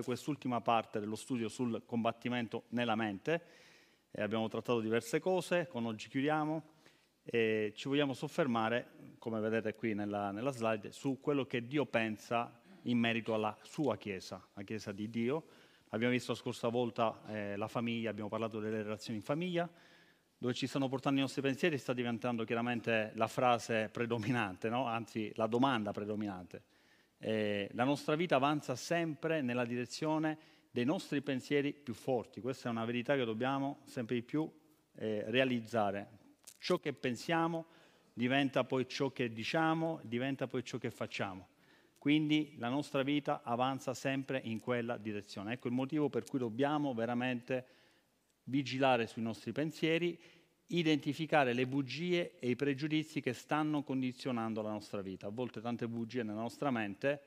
quest'ultima parte dello studio sul combattimento nella mente. E abbiamo trattato diverse cose, con oggi chiudiamo e ci vogliamo soffermare, come vedete qui nella, nella slide, su quello che Dio pensa in merito alla sua Chiesa, la Chiesa di Dio. Abbiamo visto la scorsa volta eh, la famiglia, abbiamo parlato delle relazioni in famiglia, dove ci stanno portando i nostri pensieri sta diventando chiaramente la frase predominante, no? anzi la domanda predominante. Eh, la nostra vita avanza sempre nella direzione dei nostri pensieri più forti, questa è una verità che dobbiamo sempre di più eh, realizzare. Ciò che pensiamo diventa poi ciò che diciamo, diventa poi ciò che facciamo. Quindi la nostra vita avanza sempre in quella direzione. Ecco il motivo per cui dobbiamo veramente vigilare sui nostri pensieri, identificare le bugie e i pregiudizi che stanno condizionando la nostra vita. A volte tante bugie nella nostra mente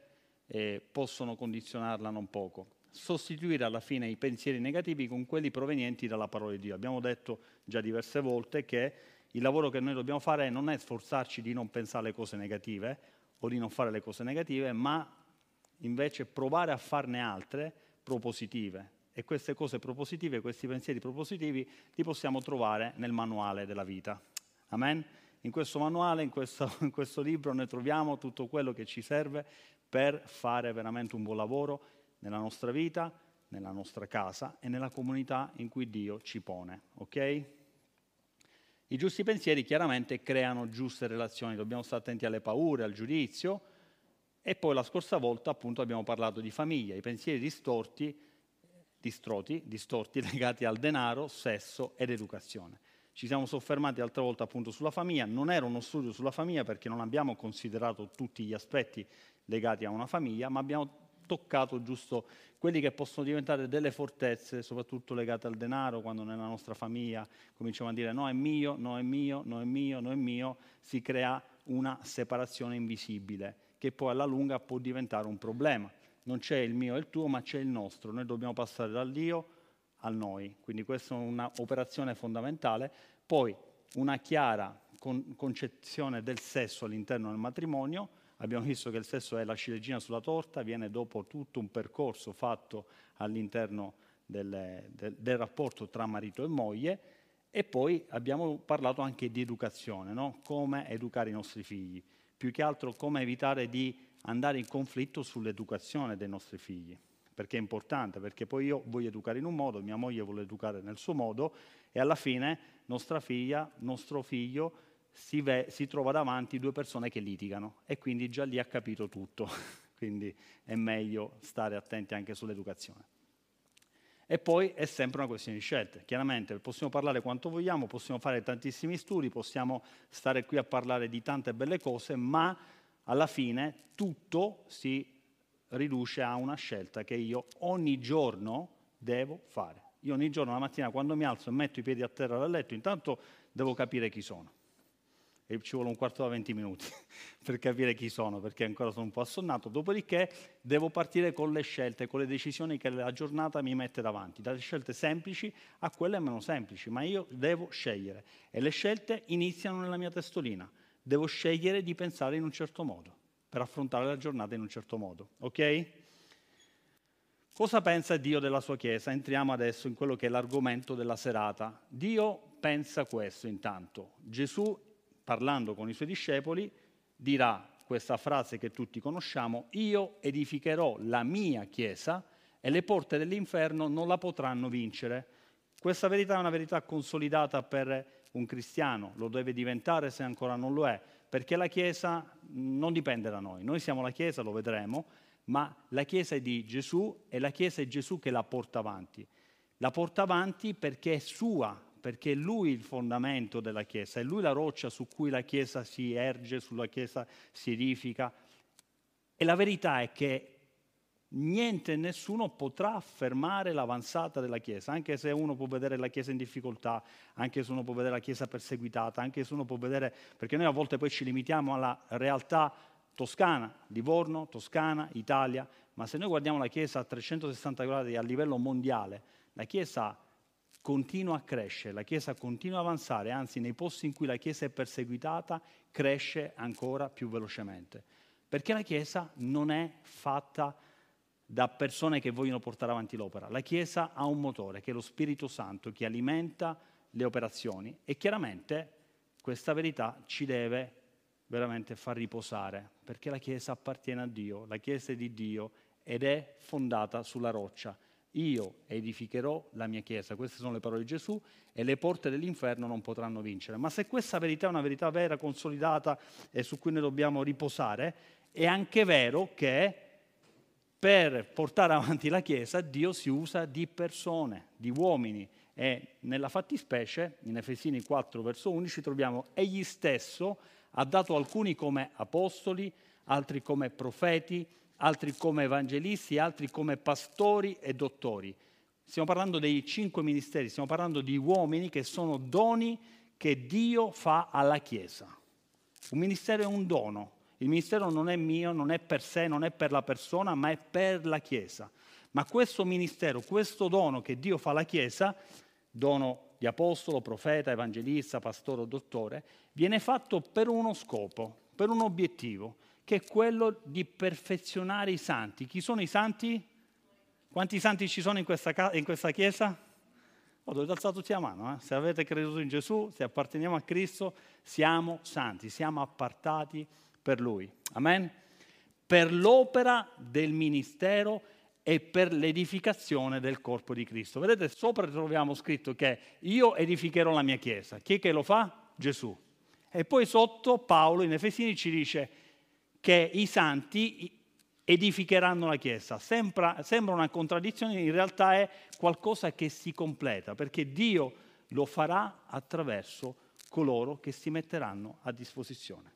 eh, possono condizionarla non poco. Sostituire alla fine i pensieri negativi con quelli provenienti dalla parola di Dio. Abbiamo detto già diverse volte che il lavoro che noi dobbiamo fare non è sforzarci di non pensare alle cose negative o di non fare le cose negative, ma invece provare a farne altre propositive, e queste cose propositive, questi pensieri propositivi, li possiamo trovare nel manuale della vita. Amen? In questo manuale, in questo, in questo libro, noi troviamo tutto quello che ci serve per fare veramente un buon lavoro nella nostra vita, nella nostra casa e nella comunità in cui Dio ci pone. Ok? I giusti pensieri chiaramente creano giuste relazioni, dobbiamo stare attenti alle paure, al giudizio. E poi la scorsa volta appunto abbiamo parlato di famiglia, i pensieri distorti distroti, distorti legati al denaro, sesso ed educazione. Ci siamo soffermati altre volte appunto sulla famiglia, non era uno studio sulla famiglia perché non abbiamo considerato tutti gli aspetti legati a una famiglia, ma abbiamo toccato giusto quelli che possono diventare delle fortezze, soprattutto legate al denaro, quando nella nostra famiglia cominciamo a dire no è mio, no è mio, no è mio, no è mio, si crea una separazione invisibile che poi alla lunga può diventare un problema non c'è il mio e il tuo, ma c'è il nostro. Noi dobbiamo passare dal Dio al noi. Quindi questa è un'operazione fondamentale. Poi una chiara con- concezione del sesso all'interno del matrimonio. Abbiamo visto che il sesso è la ciliegina sulla torta, viene dopo tutto un percorso fatto all'interno del, del, del rapporto tra marito e moglie. E poi abbiamo parlato anche di educazione, no? come educare i nostri figli, più che altro come evitare di andare in conflitto sull'educazione dei nostri figli, perché è importante, perché poi io voglio educare in un modo, mia moglie vuole educare nel suo modo e alla fine nostra figlia, nostro figlio si, ve, si trova davanti due persone che litigano e quindi già lì ha capito tutto, quindi è meglio stare attenti anche sull'educazione. E poi è sempre una questione di scelte. Chiaramente possiamo parlare quanto vogliamo, possiamo fare tantissimi studi, possiamo stare qui a parlare di tante belle cose, ma alla fine tutto si riduce a una scelta che io ogni giorno devo fare. Io ogni giorno la mattina quando mi alzo e metto i piedi a terra dal letto, intanto devo capire chi sono. E ci vuole un quarto da 20 minuti per capire chi sono, perché ancora sono un po' assonnato. Dopodiché devo partire con le scelte, con le decisioni che la giornata mi mette davanti, dalle scelte semplici a quelle meno semplici, ma io devo scegliere. E le scelte iniziano nella mia testolina devo scegliere di pensare in un certo modo, per affrontare la giornata in un certo modo. Ok? Cosa pensa Dio della sua Chiesa? Entriamo adesso in quello che è l'argomento della serata. Dio pensa questo intanto. Gesù, parlando con i suoi discepoli, dirà questa frase che tutti conosciamo, io edificherò la mia Chiesa e le porte dell'inferno non la potranno vincere. Questa verità è una verità consolidata per un cristiano, lo deve diventare se ancora non lo è, perché la Chiesa non dipende da noi, noi siamo la Chiesa, lo vedremo, ma la Chiesa è di Gesù e la Chiesa è Gesù che la porta avanti. La porta avanti perché è sua, perché è Lui il fondamento della Chiesa, è Lui la roccia su cui la Chiesa si erge, sulla Chiesa si edifica. E la verità è che niente e nessuno potrà fermare l'avanzata della Chiesa, anche se uno può vedere la Chiesa in difficoltà, anche se uno può vedere la Chiesa perseguitata, anche se uno può vedere, perché noi a volte poi ci limitiamo alla realtà toscana, Livorno, Toscana, Italia, ma se noi guardiamo la Chiesa a 360 gradi a livello mondiale, la Chiesa continua a crescere, la Chiesa continua a avanzare, anzi nei posti in cui la Chiesa è perseguitata cresce ancora più velocemente, perché la Chiesa non è fatta da persone che vogliono portare avanti l'opera. La Chiesa ha un motore che è lo Spirito Santo che alimenta le operazioni e chiaramente questa verità ci deve veramente far riposare perché la Chiesa appartiene a Dio, la Chiesa è di Dio ed è fondata sulla roccia. Io edificherò la mia Chiesa, queste sono le parole di Gesù, e le porte dell'inferno non potranno vincere. Ma se questa verità è una verità vera, consolidata e su cui noi dobbiamo riposare, è anche vero che per portare avanti la Chiesa Dio si usa di persone, di uomini. E nella fattispecie, in Efesini 4, verso 11, troviamo egli stesso ha dato alcuni come apostoli, altri come profeti, altri come evangelisti, altri come pastori e dottori. Stiamo parlando dei cinque ministeri, stiamo parlando di uomini che sono doni che Dio fa alla Chiesa. Un ministero è un dono. Il ministero non è mio, non è per sé, non è per la persona, ma è per la Chiesa. Ma questo ministero, questo dono che Dio fa alla Chiesa, dono di apostolo, profeta, evangelista, pastore o dottore, viene fatto per uno scopo, per un obiettivo, che è quello di perfezionare i santi. Chi sono i santi? Quanti santi ci sono in questa, in questa chiesa? Oh, dovete alzare tutti la mano. Eh? Se avete creduto in Gesù, se apparteniamo a Cristo, siamo santi, siamo appartati per Lui. Amen? Per l'opera del ministero e per l'edificazione del corpo di Cristo. Vedete, sopra troviamo scritto che io edificherò la mia chiesa. Chi è che lo fa? Gesù. E poi sotto Paolo in Efesini ci dice che i santi edificheranno la Chiesa. Sembra, sembra una contraddizione, in realtà è qualcosa che si completa, perché Dio lo farà attraverso coloro che si metteranno a disposizione.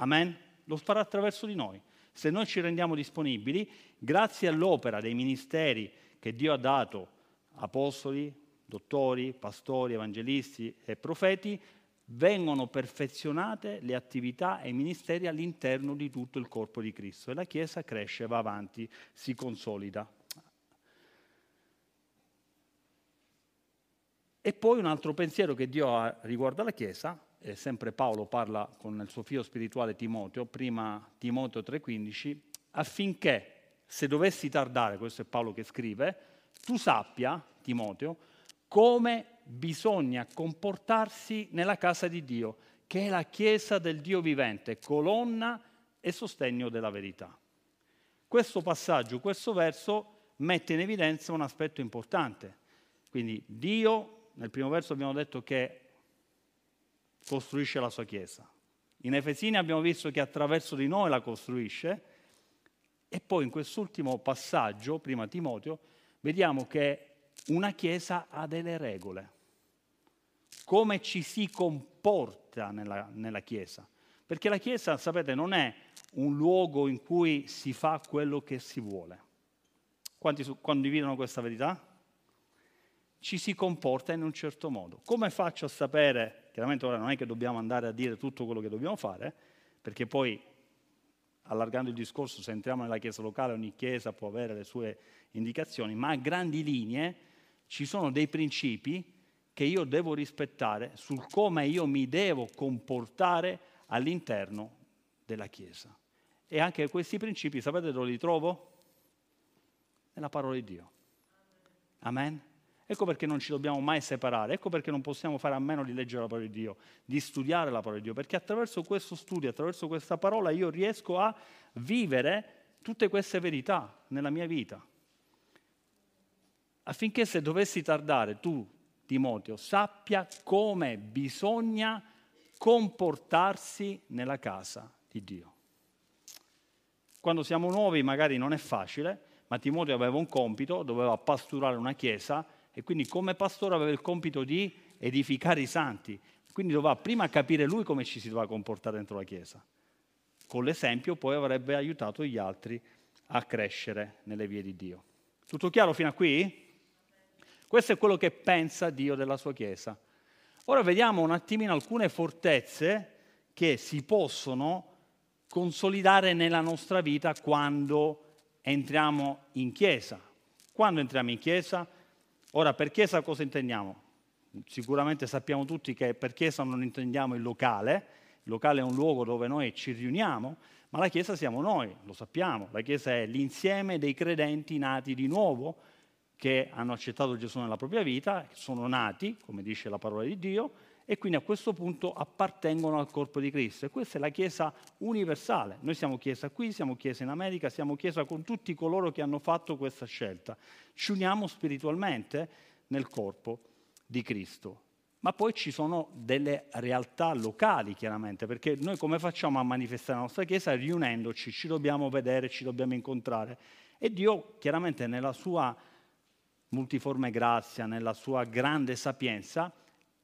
Amen? Lo farà attraverso di noi. Se noi ci rendiamo disponibili, grazie all'opera dei ministeri che Dio ha dato, apostoli, dottori, pastori, evangelisti e profeti, vengono perfezionate le attività e i ministeri all'interno di tutto il corpo di Cristo e la Chiesa cresce, va avanti, si consolida. E poi un altro pensiero che Dio ha riguardo alla Chiesa, e sempre Paolo parla con il suo figlio spirituale Timoteo, prima Timoteo 3,15, affinché se dovessi tardare, questo è Paolo che scrive, tu sappia, Timoteo, come bisogna comportarsi nella casa di Dio, che è la chiesa del Dio vivente, colonna e sostegno della verità. Questo passaggio, questo verso mette in evidenza un aspetto importante. Quindi Dio, nel primo verso abbiamo detto che costruisce la sua chiesa. In Efesini abbiamo visto che attraverso di noi la costruisce e poi in quest'ultimo passaggio, prima Timoteo, vediamo che una chiesa ha delle regole come ci si comporta nella, nella Chiesa. Perché la Chiesa, sapete, non è un luogo in cui si fa quello che si vuole. Quanti condividono questa verità? Ci si comporta in un certo modo. Come faccio a sapere, chiaramente ora non è che dobbiamo andare a dire tutto quello che dobbiamo fare, perché poi, allargando il discorso, se entriamo nella chiesa locale, ogni chiesa può avere le sue indicazioni, ma a grandi linee ci sono dei principi che io devo rispettare, sul come io mi devo comportare all'interno della Chiesa. E anche questi principi, sapete dove li trovo? Nella parola di Dio. Amen. Ecco perché non ci dobbiamo mai separare, ecco perché non possiamo fare a meno di leggere la parola di Dio, di studiare la parola di Dio, perché attraverso questo studio, attraverso questa parola io riesco a vivere tutte queste verità nella mia vita. Affinché se dovessi tardare tu Timoteo, sappia come bisogna comportarsi nella casa di Dio. Quando siamo nuovi magari non è facile, ma Timoteo aveva un compito, doveva pasturare una chiesa e quindi come pastore aveva il compito di edificare i santi. Quindi doveva prima capire lui come ci si doveva comportare dentro la chiesa. Con l'esempio poi avrebbe aiutato gli altri a crescere nelle vie di Dio. Tutto chiaro fino a qui? Questo è quello che pensa Dio della sua Chiesa. Ora vediamo un attimino alcune fortezze che si possono consolidare nella nostra vita quando entriamo in Chiesa. Quando entriamo in Chiesa? Ora, per Chiesa cosa intendiamo? Sicuramente sappiamo tutti che per Chiesa non intendiamo il locale, il locale è un luogo dove noi ci riuniamo, ma la Chiesa siamo noi, lo sappiamo. La Chiesa è l'insieme dei credenti nati di nuovo che hanno accettato Gesù nella propria vita, sono nati, come dice la parola di Dio, e quindi a questo punto appartengono al corpo di Cristo. E questa è la Chiesa universale. Noi siamo Chiesa qui, siamo Chiesa in America, siamo Chiesa con tutti coloro che hanno fatto questa scelta. Ci uniamo spiritualmente nel corpo di Cristo. Ma poi ci sono delle realtà locali, chiaramente, perché noi come facciamo a manifestare la nostra Chiesa? Riunendoci, ci dobbiamo vedere, ci dobbiamo incontrare. E Dio, chiaramente, nella sua multiforme grazia, nella sua grande sapienza,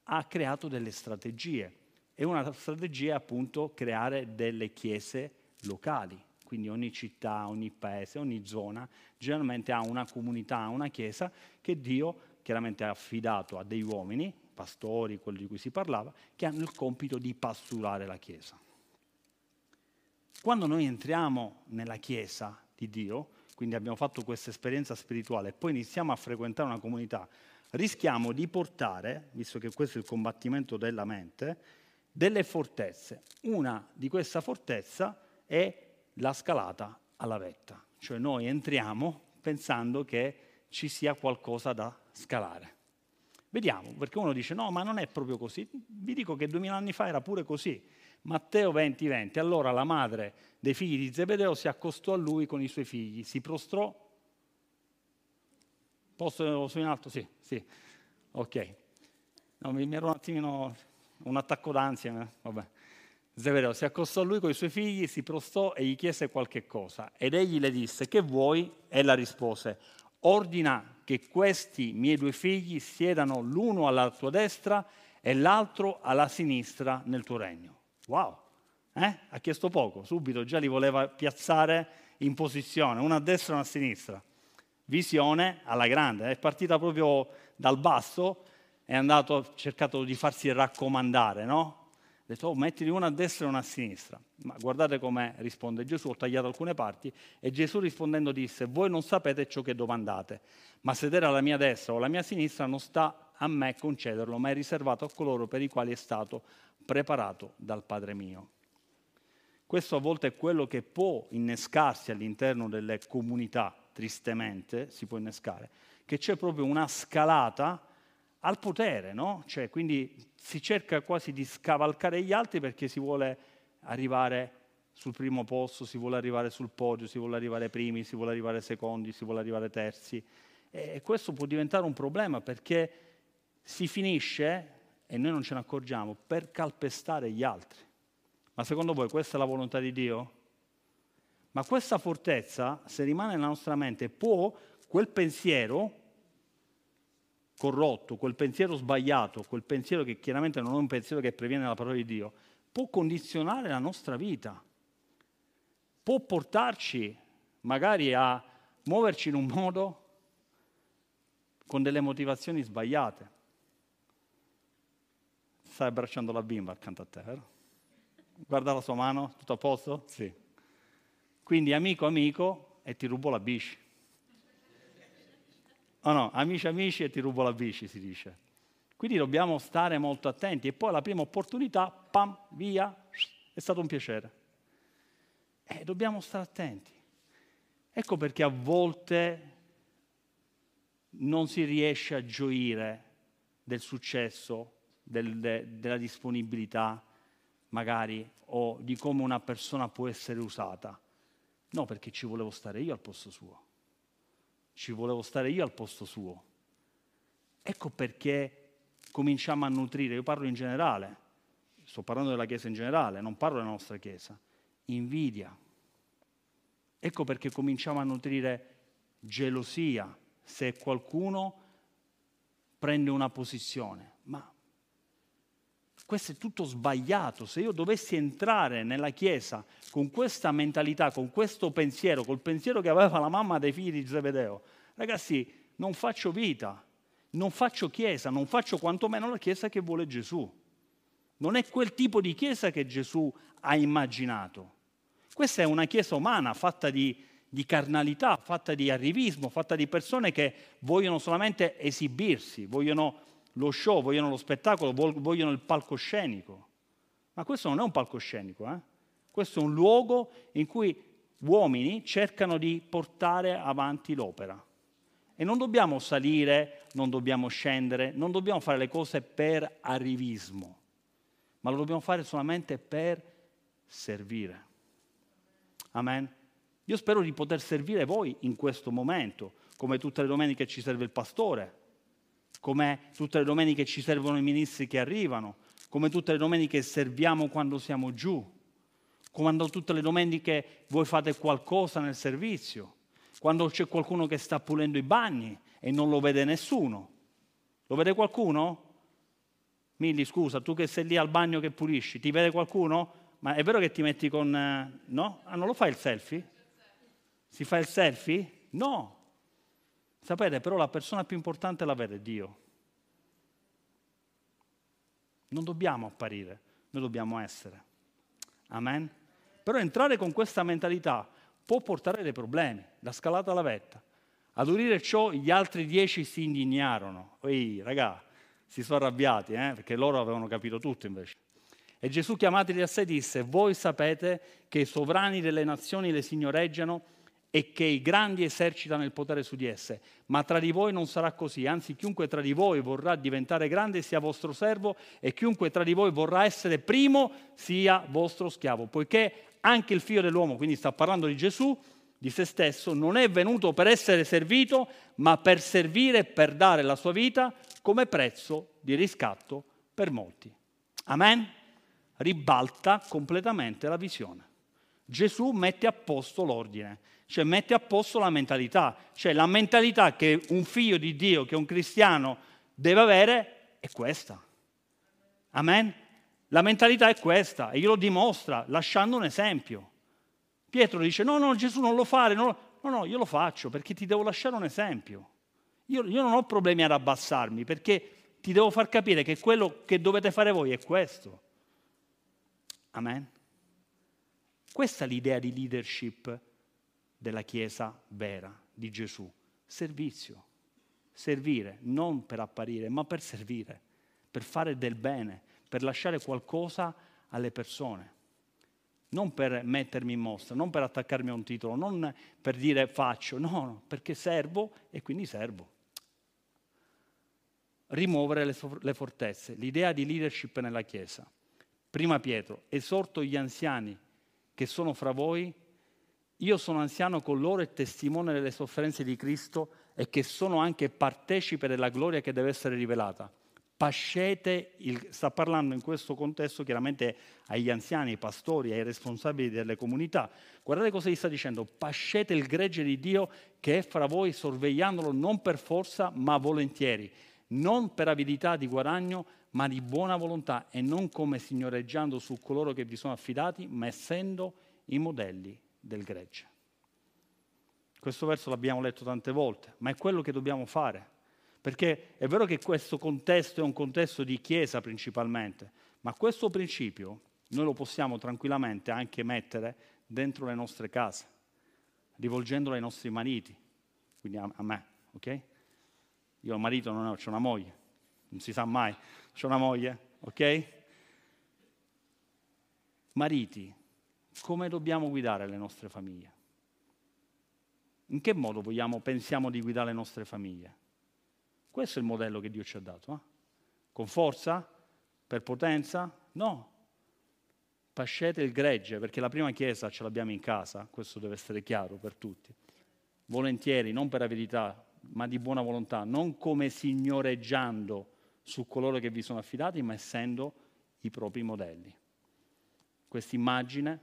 ha creato delle strategie. E una strategia è appunto creare delle chiese locali. Quindi ogni città, ogni paese, ogni zona generalmente ha una comunità, una chiesa che Dio chiaramente ha affidato a dei uomini, pastori, quelli di cui si parlava, che hanno il compito di pasturare la Chiesa. Quando noi entriamo nella Chiesa di Dio, quindi abbiamo fatto questa esperienza spirituale e poi iniziamo a frequentare una comunità, rischiamo di portare, visto che questo è il combattimento della mente, delle fortezze. Una di questa fortezza è la scalata alla vetta, cioè noi entriamo pensando che ci sia qualcosa da scalare. Vediamo, perché uno dice no, ma non è proprio così. Vi dico che duemila anni fa era pure così. Matteo 20, 20. Allora la madre dei figli di Zebedeo si accostò a lui con i suoi figli, si prostrò. Posso su in alto? Sì, sì. Ok. No, mi ero un attimino un attacco d'ansia, eh? vabbè. Zebedeo si accostò a lui con i suoi figli, si prostrò e gli chiese qualche cosa. Ed egli le disse, che vuoi? Ella rispose, ordina che questi miei due figli siedano l'uno alla tua destra e l'altro alla sinistra nel tuo regno. Wow, eh? ha chiesto poco, subito già li voleva piazzare in posizione, una a destra e una a sinistra. Visione alla grande, è partita proprio dal basso, è andato, ha cercato di farsi raccomandare, no? Ha detto, oh, mettili una a destra e una a sinistra. Ma guardate come risponde Gesù, ho tagliato alcune parti, e Gesù rispondendo disse, voi non sapete ciò che domandate, ma sedere alla mia destra o alla mia sinistra non sta a me concederlo, ma è riservato a coloro per i quali è stato preparato dal Padre mio. Questo a volte è quello che può innescarsi all'interno delle comunità, tristemente si può innescare, che c'è proprio una scalata al potere, no? Cioè, quindi si cerca quasi di scavalcare gli altri perché si vuole arrivare sul primo posto, si vuole arrivare sul podio, si vuole arrivare primi, si vuole arrivare secondi, si vuole arrivare terzi. E questo può diventare un problema perché si finisce, e noi non ce ne accorgiamo, per calpestare gli altri. Ma secondo voi questa è la volontà di Dio? Ma questa fortezza, se rimane nella nostra mente, può quel pensiero corrotto, quel pensiero sbagliato, quel pensiero che chiaramente non è un pensiero che previene dalla parola di Dio, può condizionare la nostra vita, può portarci magari a muoverci in un modo con delle motivazioni sbagliate. Stai abbracciando la bimba accanto a te, vero? Guarda la sua mano, tutto a posto? Sì. Quindi amico, amico, e ti rubo la bici. Oh no, amici, amici e ti rubo la bici, si dice. Quindi dobbiamo stare molto attenti e poi alla prima opportunità, pam, via, è stato un piacere. E dobbiamo stare attenti. Ecco perché a volte non si riesce a gioire del successo, del, de, della disponibilità, magari, o di come una persona può essere usata. No, perché ci volevo stare io al posto suo ci volevo stare io al posto suo. Ecco perché cominciamo a nutrire, io parlo in generale, sto parlando della Chiesa in generale, non parlo della nostra Chiesa, invidia. Ecco perché cominciamo a nutrire gelosia se qualcuno prende una posizione. Ma questo è tutto sbagliato. Se io dovessi entrare nella Chiesa con questa mentalità, con questo pensiero, col pensiero che aveva la mamma dei figli di Zebedeo, ragazzi, non faccio vita, non faccio Chiesa, non faccio quantomeno la Chiesa che vuole Gesù. Non è quel tipo di Chiesa che Gesù ha immaginato. Questa è una Chiesa umana fatta di, di carnalità, fatta di arrivismo, fatta di persone che vogliono solamente esibirsi, vogliono lo show, vogliono lo spettacolo, vogliono il palcoscenico. Ma questo non è un palcoscenico, eh? questo è un luogo in cui uomini cercano di portare avanti l'opera. E non dobbiamo salire, non dobbiamo scendere, non dobbiamo fare le cose per arrivismo, ma lo dobbiamo fare solamente per servire. Amen. Io spero di poter servire voi in questo momento, come tutte le domeniche ci serve il pastore, come tutte le domeniche ci servono i ministri che arrivano, come tutte le domeniche serviamo quando siamo giù, quando tutte le domeniche voi fate qualcosa nel servizio, quando c'è qualcuno che sta pulendo i bagni e non lo vede nessuno. Lo vede qualcuno? Milli, scusa, tu che sei lì al bagno che pulisci, ti vede qualcuno? Ma è vero che ti metti con... Eh, no? Ah, non lo fai il selfie? Si fa il selfie? No. Sapete, però la persona più importante la vede Dio. Non dobbiamo apparire, noi dobbiamo essere. Amen? Però entrare con questa mentalità può portare dei problemi, la scalata alla vetta. Ad udire ciò gli altri dieci si indignarono. Ehi, raga, si sono arrabbiati, eh? perché loro avevano capito tutto invece. E Gesù chiamateli a sé disse, voi sapete che i sovrani delle nazioni le signoreggiano e che i grandi esercitano il potere su di esse, ma tra di voi non sarà così, anzi chiunque tra di voi vorrà diventare grande sia vostro servo e chiunque tra di voi vorrà essere primo sia vostro schiavo, poiché anche il figlio dell'uomo, quindi sta parlando di Gesù, di se stesso, non è venuto per essere servito, ma per servire e per dare la sua vita come prezzo di riscatto per molti. Amen? Ribalta completamente la visione. Gesù mette a posto l'ordine, cioè mette a posto la mentalità, cioè la mentalità che un figlio di Dio, che un cristiano deve avere è questa. Amen? La mentalità è questa e glielo dimostra lasciando un esempio. Pietro dice no, no, Gesù non lo fare, no, no, no io lo faccio perché ti devo lasciare un esempio. Io, io non ho problemi ad abbassarmi perché ti devo far capire che quello che dovete fare voi è questo. Amen. Questa è l'idea di leadership della Chiesa vera, di Gesù. Servizio. Servire, non per apparire, ma per servire, per fare del bene, per lasciare qualcosa alle persone. Non per mettermi in mostra, non per attaccarmi a un titolo, non per dire faccio, no, perché servo e quindi servo. Rimuovere le, le fortezze, l'idea di leadership nella Chiesa. Prima Pietro, esorto gli anziani che sono fra voi, io sono anziano con loro e testimone delle sofferenze di Cristo e che sono anche partecipe della gloria che deve essere rivelata. Pascete, il, sta parlando in questo contesto chiaramente agli anziani, ai pastori, ai responsabili delle comunità. Guardate cosa gli sta dicendo, pascete il gregge di Dio che è fra voi sorvegliandolo non per forza ma volentieri, non per avidità di guadagno ma di buona volontà e non come signoreggiando su coloro che vi sono affidati ma essendo i modelli del gregge. Questo verso l'abbiamo letto tante volte, ma è quello che dobbiamo fare perché è vero che questo contesto è un contesto di chiesa principalmente, ma questo principio noi lo possiamo tranquillamente anche mettere dentro le nostre case, rivolgendolo ai nostri mariti, quindi a, me, ok? Io ho marito, non ho, ho una moglie, non si sa mai, ho una moglie, ok? Mariti, come dobbiamo guidare le nostre famiglie? In che modo vogliamo, pensiamo di guidare le nostre famiglie? Questo è il modello che Dio ci ha dato. Eh? Con forza? Per potenza? No. Pascete il gregge, perché la prima chiesa ce l'abbiamo in casa, questo deve essere chiaro per tutti. Volentieri, non per avidità, ma di buona volontà, non come signoreggiando su coloro che vi sono affidati, ma essendo i propri modelli. Questa immagine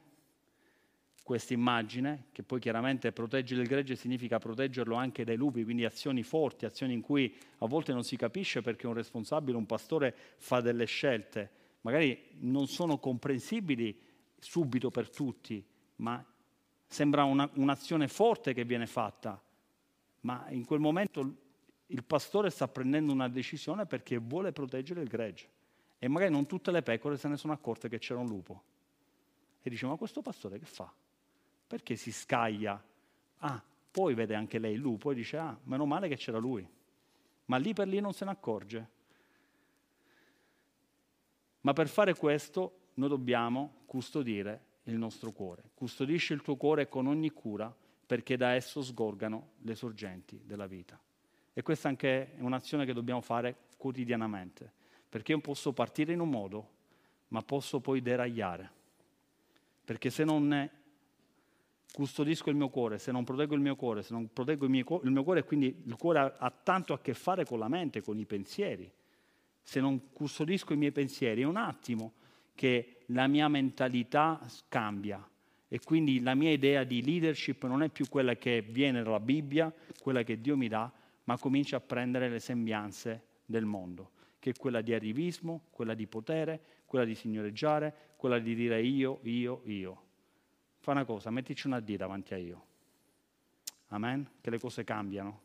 questa immagine, che poi chiaramente proteggere il gregge significa proteggerlo anche dai lupi, quindi azioni forti, azioni in cui a volte non si capisce perché un responsabile, un pastore fa delle scelte, magari non sono comprensibili subito per tutti, ma sembra una, un'azione forte che viene fatta, ma in quel momento il pastore sta prendendo una decisione perché vuole proteggere il gregge e magari non tutte le pecore se ne sono accorte che c'era un lupo. E dice, ma questo pastore che fa? Perché si scaglia? Ah, poi vede anche lei lupo e dice, ah, meno male che c'era lui. Ma lì per lì non se ne accorge. Ma per fare questo noi dobbiamo custodire il nostro cuore. Custodisci il tuo cuore con ogni cura perché da esso sgorgano le sorgenti della vita. E questa anche è un'azione che dobbiamo fare quotidianamente, perché io posso partire in un modo, ma posso poi deragliare. Perché se non custodisco il mio cuore, se non proteggo il mio cuore, se non proteggo il mio, il mio cuore, quindi il cuore ha, ha tanto a che fare con la mente, con i pensieri. Se non custodisco i miei pensieri, è un attimo che la mia mentalità cambia e quindi la mia idea di leadership non è più quella che viene dalla Bibbia, quella che Dio mi dà, ma comincia a prendere le sembianze del mondo, che è quella di arrivismo, quella di potere, quella di signoreggiare, quella di dire io, io, io. Fa una cosa, mettici una D davanti a io. Amen? Che le cose cambiano.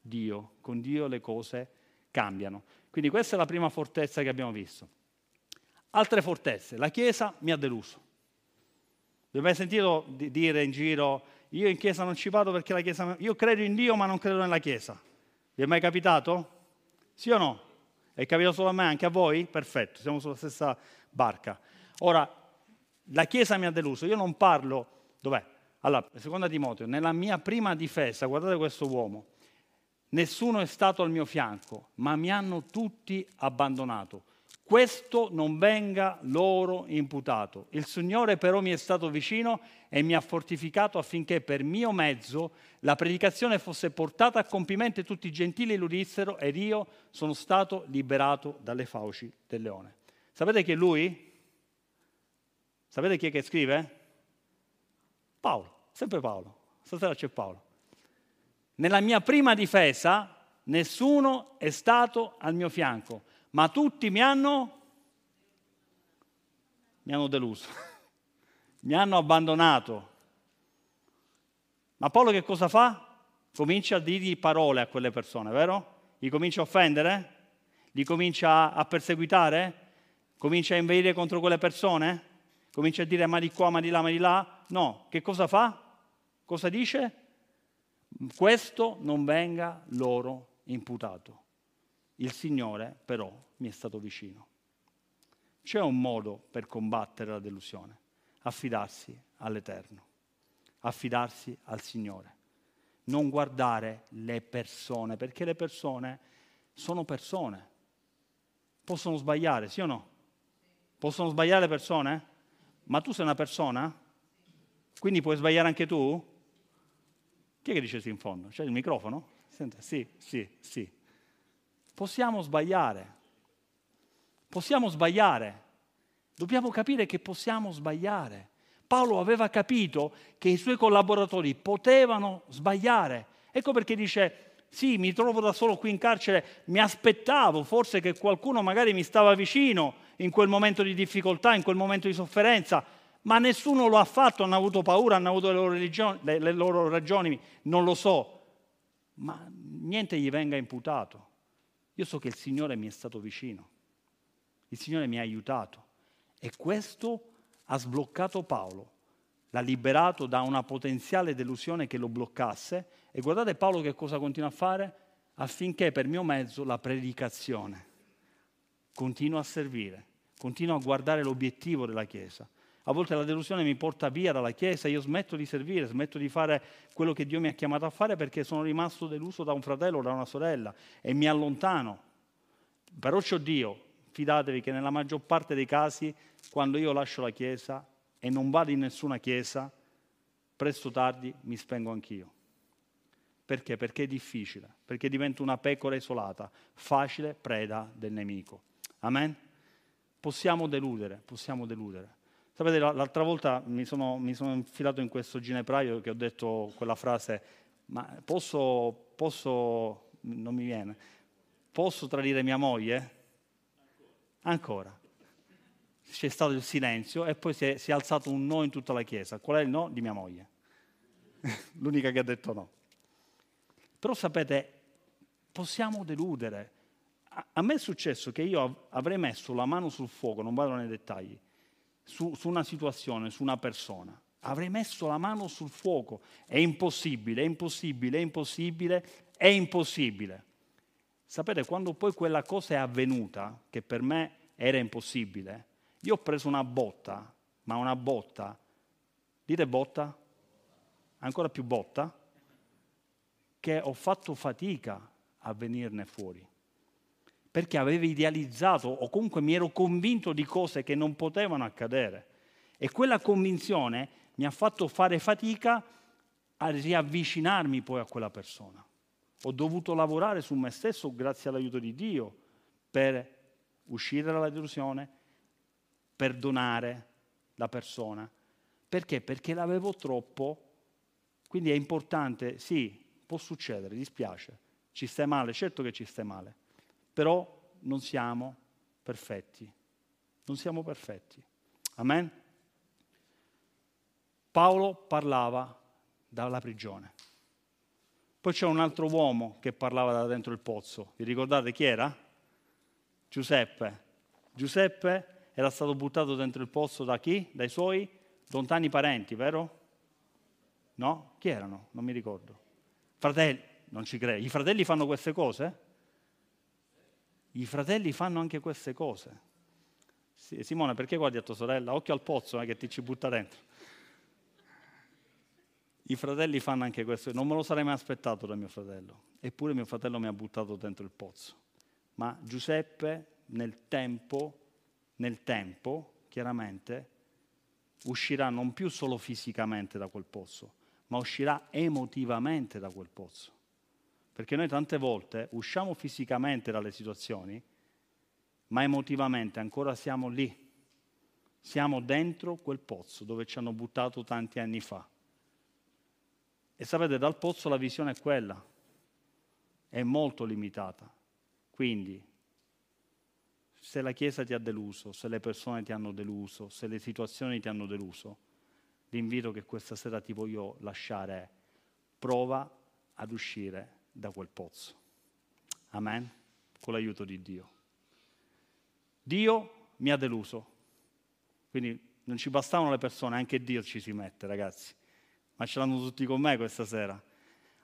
Dio, con Dio le cose cambiano. Quindi questa è la prima fortezza che abbiamo visto. Altre fortezze. La Chiesa mi ha deluso. Vi hai mai sentito dire in giro, io in Chiesa non ci vado perché la Chiesa... Io credo in Dio ma non credo nella Chiesa. Vi è mai capitato? Sì o no? È capitato solo a me, anche a voi? Perfetto, siamo sulla stessa barca. Ora, la Chiesa mi ha deluso. Io non parlo... Dov'è? Allora, seconda Timoteo, nella mia prima difesa, guardate questo uomo, nessuno è stato al mio fianco, ma mi hanno tutti abbandonato questo non venga loro imputato. Il Signore però mi è stato vicino e mi ha fortificato affinché per mio mezzo la predicazione fosse portata a compimento e tutti i gentili l'udissero ed io sono stato liberato dalle fauci del leone. Sapete chi è lui? Sapete chi è che scrive? Paolo, sempre Paolo. Stasera c'è Paolo. Nella mia prima difesa nessuno è stato al mio fianco ma tutti mi hanno, mi hanno deluso, mi hanno abbandonato. Ma Paolo che cosa fa? Comincia a dirgli parole a quelle persone, vero? Li comincia a offendere? Li comincia a perseguitare? Comincia a inveire contro quelle persone? Comincia a dire ma di qua, ma di là, ma di là? No, che cosa fa? Cosa dice? Questo non venga loro imputato. Il Signore però mi è stato vicino. C'è un modo per combattere la delusione, affidarsi all'Eterno, affidarsi al Signore, non guardare le persone, perché le persone sono persone, possono sbagliare, sì o no? Possono sbagliare le persone? Ma tu sei una persona? Quindi puoi sbagliare anche tu? Chi è che dice sì in fondo? C'è il microfono? Sente, sì, sì, sì. Possiamo sbagliare. Possiamo sbagliare. Dobbiamo capire che possiamo sbagliare. Paolo aveva capito che i suoi collaboratori potevano sbagliare. Ecco perché dice, sì, mi trovo da solo qui in carcere, mi aspettavo forse che qualcuno magari mi stava vicino in quel momento di difficoltà, in quel momento di sofferenza, ma nessuno lo ha fatto, hanno avuto paura, hanno avuto le loro, religioni, le, le loro ragioni, non lo so, ma niente gli venga imputato. Io so che il Signore mi è stato vicino, il Signore mi ha aiutato e questo ha sbloccato Paolo, l'ha liberato da una potenziale delusione che lo bloccasse e guardate Paolo che cosa continua a fare affinché per mio mezzo la predicazione continua a servire, continua a guardare l'obiettivo della Chiesa. A volte la delusione mi porta via dalla Chiesa, io smetto di servire, smetto di fare quello che Dio mi ha chiamato a fare perché sono rimasto deluso da un fratello o da una sorella e mi allontano. Però c'ho Dio, fidatevi che nella maggior parte dei casi, quando io lascio la Chiesa e non vado in nessuna Chiesa, presto o tardi mi spengo anch'io. Perché? Perché è difficile, perché divento una pecora isolata, facile preda del nemico. Amen? Possiamo deludere, possiamo deludere. Sapete, l'altra volta mi sono, mi sono infilato in questo ginepraio che ho detto quella frase, ma posso, posso, non mi viene, posso tradire mia moglie? Ancora. C'è stato il silenzio e poi si è, si è alzato un no in tutta la chiesa. Qual è il no? Di mia moglie. L'unica che ha detto no. Però sapete, possiamo deludere. A, me è successo che io avrei messo la mano sul fuoco, non vado nei dettagli, su, su una situazione, su una persona. Avrei messo la mano sul fuoco. È impossibile, è impossibile, è impossibile, è impossibile. Sapete, quando poi quella cosa è avvenuta, che per me era impossibile, Io ho preso una botta, ma una botta, dite botta? Ancora più botta? Che ho fatto fatica a venirne fuori. Perché avevo idealizzato o comunque mi ero convinto di cose che non potevano accadere. E quella convinzione mi ha fatto fare fatica a riavvicinarmi poi a quella persona. Ho dovuto lavorare su me stesso grazie all'aiuto di Dio per uscire dalla delusione, perdonare la persona. Perché? Perché l'avevo troppo. Quindi è importante, sì, può succedere, dispiace, ci stai male, certo che ci stai male, però non siamo perfetti, non siamo perfetti. Amen? Paolo parlava dalla prigione. Poi c'è un altro uomo che parlava da dentro il pozzo. Vi ricordate chi era? Giuseppe. Giuseppe era stato buttato dentro il pozzo da chi? Dai suoi lontani parenti, vero? No? Chi erano? Non mi ricordo. Fratelli, non ci credo. I fratelli fanno queste cose? I fratelli fanno anche queste cose. Simone, perché guardi a tua sorella? Occhio al pozzo eh, che ti ci butta dentro. I fratelli fanno anche questo, non me lo sarei mai aspettato da mio fratello, eppure mio fratello mi ha buttato dentro il pozzo. Ma Giuseppe nel tempo, nel tempo, chiaramente, uscirà non più solo fisicamente da quel pozzo, ma uscirà emotivamente da quel pozzo. Perché noi tante volte usciamo fisicamente dalle situazioni, ma emotivamente ancora siamo lì. Siamo dentro quel pozzo dove ci hanno buttato tanti anni fa. E sapete, dal pozzo la visione è quella, è molto limitata. Quindi, se la Chiesa ti ha deluso, se le persone ti hanno deluso, se le situazioni ti hanno deluso, l'invito che questa sera ti voglio lasciare è prova ad uscire da quel pozzo. Amen? Con l'aiuto di Dio. Dio mi ha deluso, quindi non ci bastavano le persone, anche Dio ci si mette, ragazzi ma ce l'hanno tutti con me questa sera.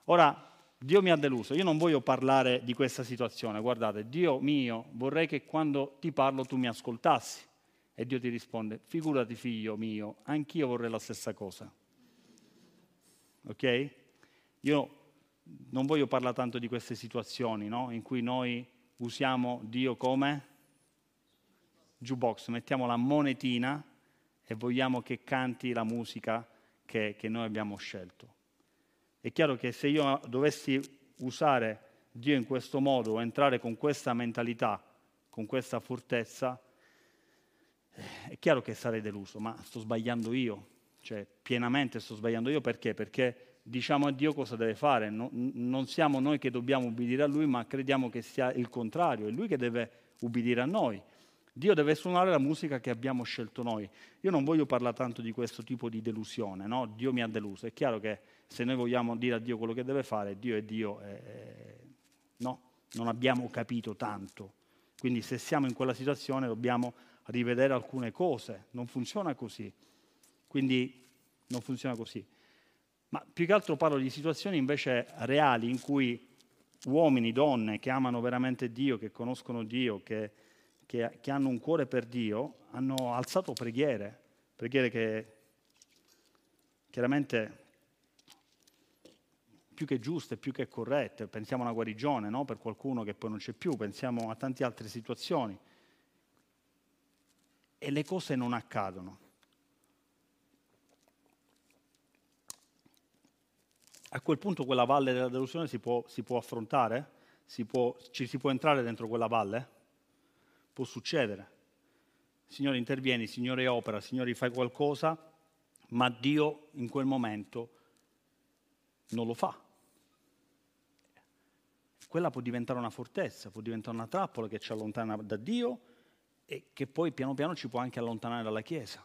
Ora, Dio mi ha deluso, io non voglio parlare di questa situazione, guardate, Dio mio, vorrei che quando ti parlo tu mi ascoltassi. E Dio ti risponde, figurati figlio mio, anch'io vorrei la stessa cosa. Ok? Io non voglio parlare tanto di queste situazioni, no? In cui noi usiamo Dio come jukebox, mettiamo la monetina e vogliamo che canti la musica che, che noi abbiamo scelto. È chiaro che se io dovessi usare Dio in questo modo entrare con questa mentalità, con questa fortezza, è chiaro che sarei deluso, ma sto sbagliando io, cioè pienamente sto sbagliando io perché? Perché diciamo a Dio cosa deve fare, no, non siamo noi che dobbiamo ubbidire a Lui, ma crediamo che sia il contrario, è Lui che deve ubbidire a noi. Dio deve suonare la musica che abbiamo scelto noi. Io non voglio parlare tanto di questo tipo di delusione, no? Dio mi ha deluso. È chiaro che se noi vogliamo dire a Dio quello che deve fare, Dio è Dio, eh, no, non abbiamo capito tanto. Quindi se siamo in quella situazione dobbiamo rivedere alcune cose. Non funziona così. Quindi non funziona così. Ma più che altro parlo di situazioni invece reali in cui uomini, donne che amano veramente Dio, che conoscono Dio, che che, che hanno un cuore per Dio hanno alzato preghiere, preghiere che chiaramente più che giuste, più che corrette. Pensiamo a una guarigione no? per qualcuno che poi non c'è più, pensiamo a tante altre situazioni. E le cose non accadono. A quel punto quella valle della delusione si può, si può affrontare? Si può, ci si può entrare dentro quella valle? può succedere. Signore intervieni, Signore opera, Signore fai qualcosa, ma Dio in quel momento non lo fa. Quella può diventare una fortezza, può diventare una trappola che ci allontana da Dio e che poi piano piano ci può anche allontanare dalla Chiesa.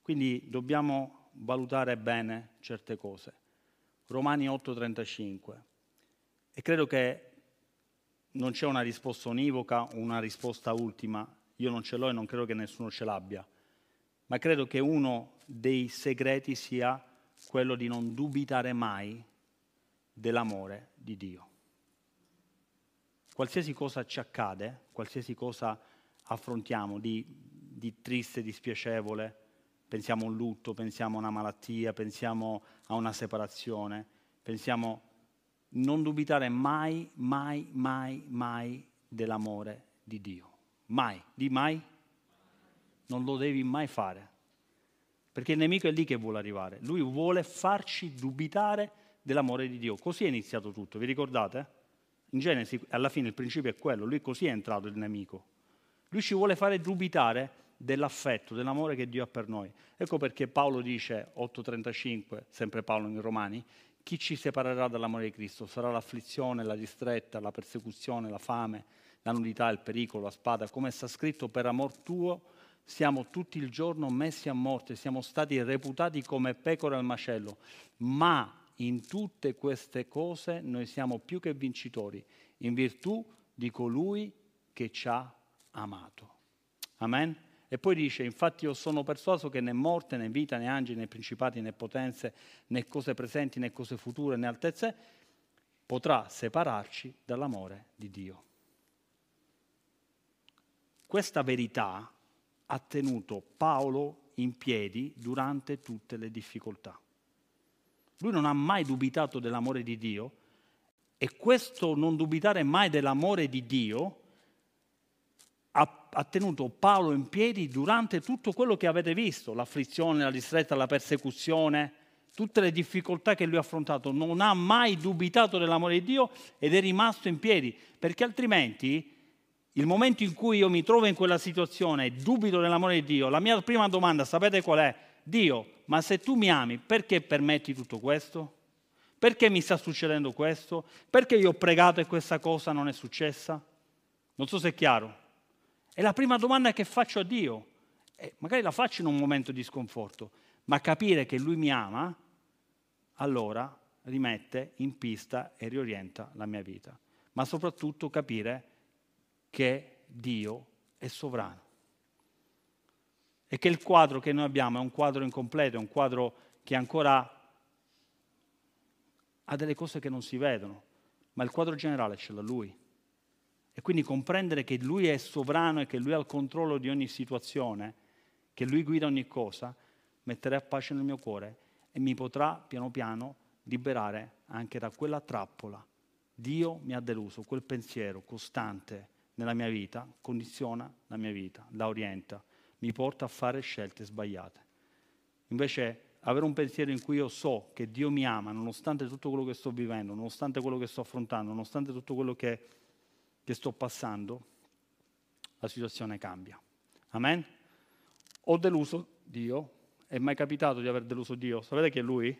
Quindi dobbiamo valutare bene certe cose. Romani 8:35. E credo che non c'è una risposta univoca, una risposta ultima. Io non ce l'ho e non credo che nessuno ce l'abbia. Ma credo che uno dei segreti sia quello di non dubitare mai dell'amore di Dio. Qualsiasi cosa ci accade, qualsiasi cosa affrontiamo di di triste, dispiacevole, pensiamo a un lutto, pensiamo a una malattia, pensiamo a una separazione, pensiamo non dubitare mai, mai, mai, mai dell'amore di Dio. Mai, di mai. Non lo devi mai fare. Perché il nemico è lì che vuole arrivare. Lui vuole farci dubitare dell'amore di Dio. Così è iniziato tutto, vi ricordate? In Genesi alla fine il principio è quello, lui così è entrato il nemico. Lui ci vuole fare dubitare dell'affetto, dell'amore che Dio ha per noi. Ecco perché Paolo dice, 8.35, sempre Paolo in Romani, chi ci separerà dall'amore di Cristo? Sarà l'afflizione, la distretta, la persecuzione, la fame, la nudità, il pericolo, la spada. Come sta scritto, per amor tuo siamo tutti il giorno messi a morte, siamo stati reputati come pecore al macello, ma in tutte queste cose noi siamo più che vincitori, in virtù di colui che ci ha amato. Amen? E poi dice, infatti io sono persuaso che né morte, né vita, né angeli, né principati, né potenze, né cose presenti, né cose future, né altezze, potrà separarci dall'amore di Dio. Questa verità ha tenuto Paolo in piedi durante tutte le difficoltà. Lui non ha mai dubitato dell'amore di Dio e questo non dubitare mai dell'amore di Dio ha, tenuto Paolo in piedi durante tutto quello che avete visto, l'afflizione, la distretta, la persecuzione, tutte le difficoltà che lui ha affrontato. Non ha mai dubitato dell'amore di Dio ed è rimasto in piedi, perché altrimenti il momento in cui io mi trovo in quella situazione e dubito dell'amore di Dio, la mia prima domanda, sapete qual è? Dio, ma se tu mi ami, perché permetti tutto questo? Perché mi sta succedendo questo? Perché io ho pregato e questa cosa non è successa? Non so se è chiaro. È la prima domanda che faccio a Dio. E magari la faccio in un momento di sconforto, ma capire che Lui mi ama, allora rimette in pista e riorienta la mia vita. Ma soprattutto capire che Dio è sovrano e che il quadro che noi abbiamo è un quadro incompleto, è un quadro che ancora ha delle cose che non si vedono, ma il quadro generale ce l'ha Lui. E quindi comprendere che Lui è sovrano e che Lui ha il controllo di ogni situazione, che Lui guida ogni cosa, metterà pace nel mio cuore e mi potrà piano piano liberare anche da quella trappola. Dio mi ha deluso, quel pensiero costante nella mia vita condiziona la mia vita, la orienta, mi porta a fare scelte sbagliate. Invece avere un pensiero in cui io so che Dio mi ama, nonostante tutto quello che sto vivendo, nonostante quello che sto affrontando, nonostante tutto quello che che sto passando, la situazione cambia. Amen? Ho deluso Dio, è mai capitato di aver deluso Dio? Sapete chi è lui?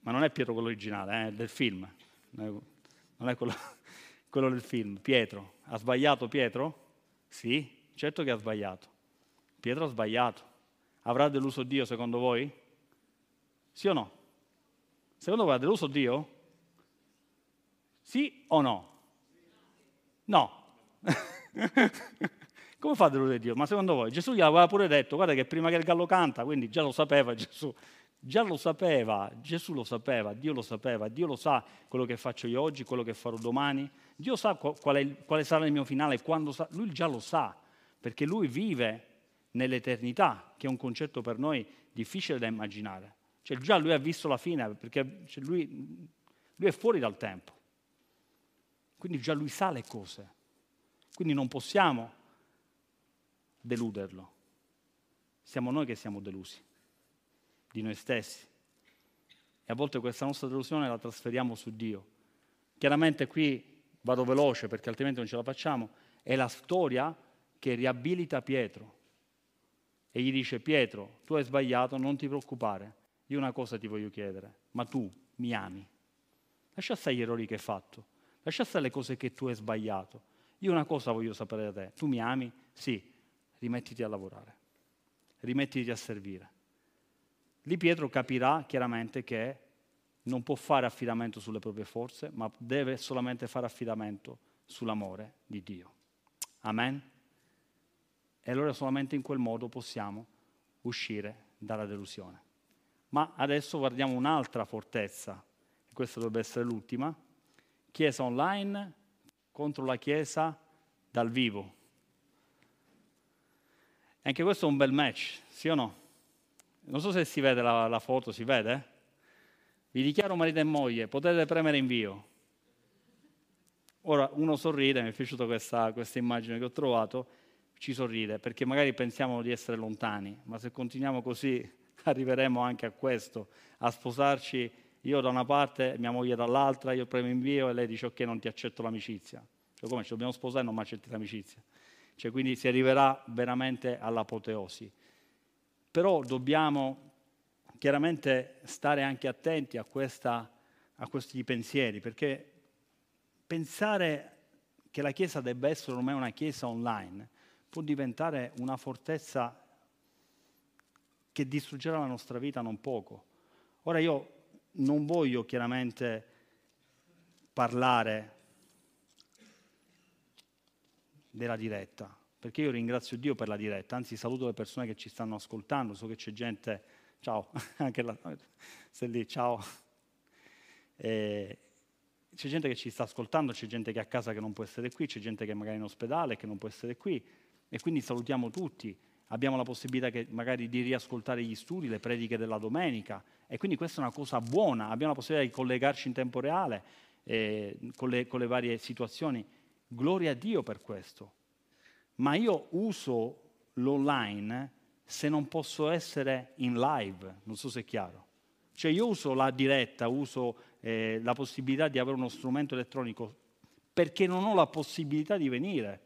Ma non è Pietro quello originale, eh, del film, non è quello, quello del film. Pietro, ha sbagliato Pietro? Sì, certo che ha sbagliato. Pietro ha sbagliato. Avrà deluso Dio secondo voi? Sì o no? Secondo voi ha deluso Dio? Sì o no? No. Come fa a deludere Dio? Ma secondo voi Gesù gli aveva pure detto, guarda che prima che il gallo canta, quindi già lo sapeva Gesù, già lo sapeva, Gesù lo sapeva, Dio lo sapeva, Dio lo sa quello che faccio io oggi, quello che farò domani, Dio sa qual è, quale sarà il mio finale, sa, lui già lo sa, perché lui vive nell'eternità, che è un concetto per noi difficile da immaginare. Cioè già lui ha visto la fine, perché cioè, lui, lui è fuori dal tempo. Quindi già lui sa le cose. Quindi non possiamo deluderlo. Siamo noi che siamo delusi di noi stessi. E a volte questa nostra delusione la trasferiamo su Dio. Chiaramente qui vado veloce perché altrimenti non ce la facciamo. È la storia che riabilita Pietro. E gli dice, Pietro, tu hai sbagliato, non ti preoccupare. Io una cosa ti voglio chiedere, ma tu mi ami. Lascia stare gli errori che hai fatto Lascia stare le cose che tu hai sbagliato. Io una cosa voglio sapere da te. Tu mi ami? Sì. Rimettiti a lavorare. Rimettiti a servire. Lì Pietro capirà chiaramente che non può fare affidamento sulle proprie forze, ma deve solamente fare affidamento sull'amore di Dio. Amen? E allora solamente in quel modo possiamo uscire dalla delusione. Ma adesso guardiamo un'altra fortezza, e questa dovrebbe essere l'ultima, chiesa online contro la chiesa dal vivo. anche questo è un bel match, sì o no? Non so se si vede la, la foto, si vede? Vi dichiaro marito e moglie, potete premere invio. Ora uno sorride, mi è piaciuta questa, questa immagine che ho trovato, ci sorride perché magari pensiamo di essere lontani, ma se continuiamo così arriveremo anche a questo, a sposarci io da una parte, mia moglie dall'altra, io premo invio e lei dice ok non ti accetto l'amicizia. Cioè come ci dobbiamo sposare e non mi accetti l'amicizia? Cioè, quindi si arriverà veramente all'apoteosi. Però dobbiamo chiaramente stare anche attenti a, questa, a questi pensieri, perché pensare che la Chiesa debba essere ormai una Chiesa online può diventare una fortezza che distruggerà la nostra vita non poco. Ora io non voglio chiaramente parlare della diretta, perché io ringrazio Dio per la diretta, anzi saluto le persone che ci stanno ascoltando, so che c'è gente, ciao, anche la, sei lì, ciao. E c'è gente che ci sta ascoltando, c'è gente che è a casa che non può essere qui, c'è gente che è magari in ospedale che non può essere qui e quindi salutiamo tutti. Abbiamo la possibilità che, magari di riascoltare gli studi, le prediche della domenica e quindi questa è una cosa buona, abbiamo la possibilità di collegarci in tempo reale eh, con, le, con le varie situazioni. Gloria a Dio per questo. Ma io uso l'online se non posso essere in live, non so se è chiaro. Cioè io uso la diretta, uso eh, la possibilità di avere uno strumento elettronico perché non ho la possibilità di venire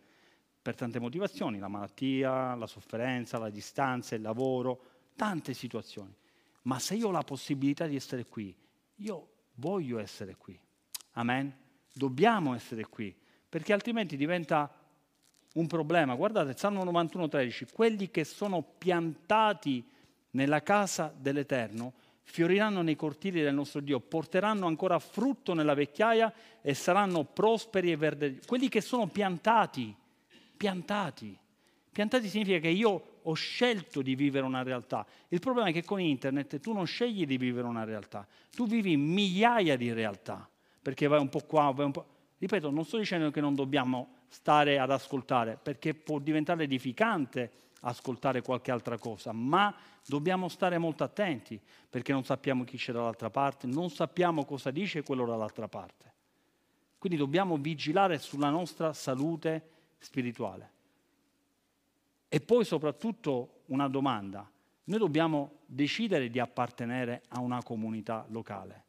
per tante motivazioni, la malattia, la sofferenza, la distanza, il lavoro, tante situazioni. Ma se io ho la possibilità di essere qui, io voglio essere qui. Amen? Dobbiamo essere qui perché altrimenti diventa un problema. Guardate, Salmo 91,13, quelli che sono piantati nella casa dell'Eterno fioriranno nei cortili del nostro Dio, porteranno ancora frutto nella vecchiaia e saranno prosperi e verdi. Quelli che sono piantati, piantati. Piantati significa che io ho scelto di vivere una realtà. Il problema è che con internet tu non scegli di vivere una realtà, tu vivi migliaia di realtà, perché vai un po' qua, vai un po'... Ripeto, non sto dicendo che non dobbiamo stare ad ascoltare, perché può diventare edificante ascoltare qualche altra cosa, ma dobbiamo stare molto attenti, perché non sappiamo chi c'è dall'altra parte, non sappiamo cosa dice quello dall'altra parte. Quindi dobbiamo vigilare sulla nostra salute spirituale. E poi soprattutto una domanda, noi dobbiamo decidere di appartenere a una comunità locale.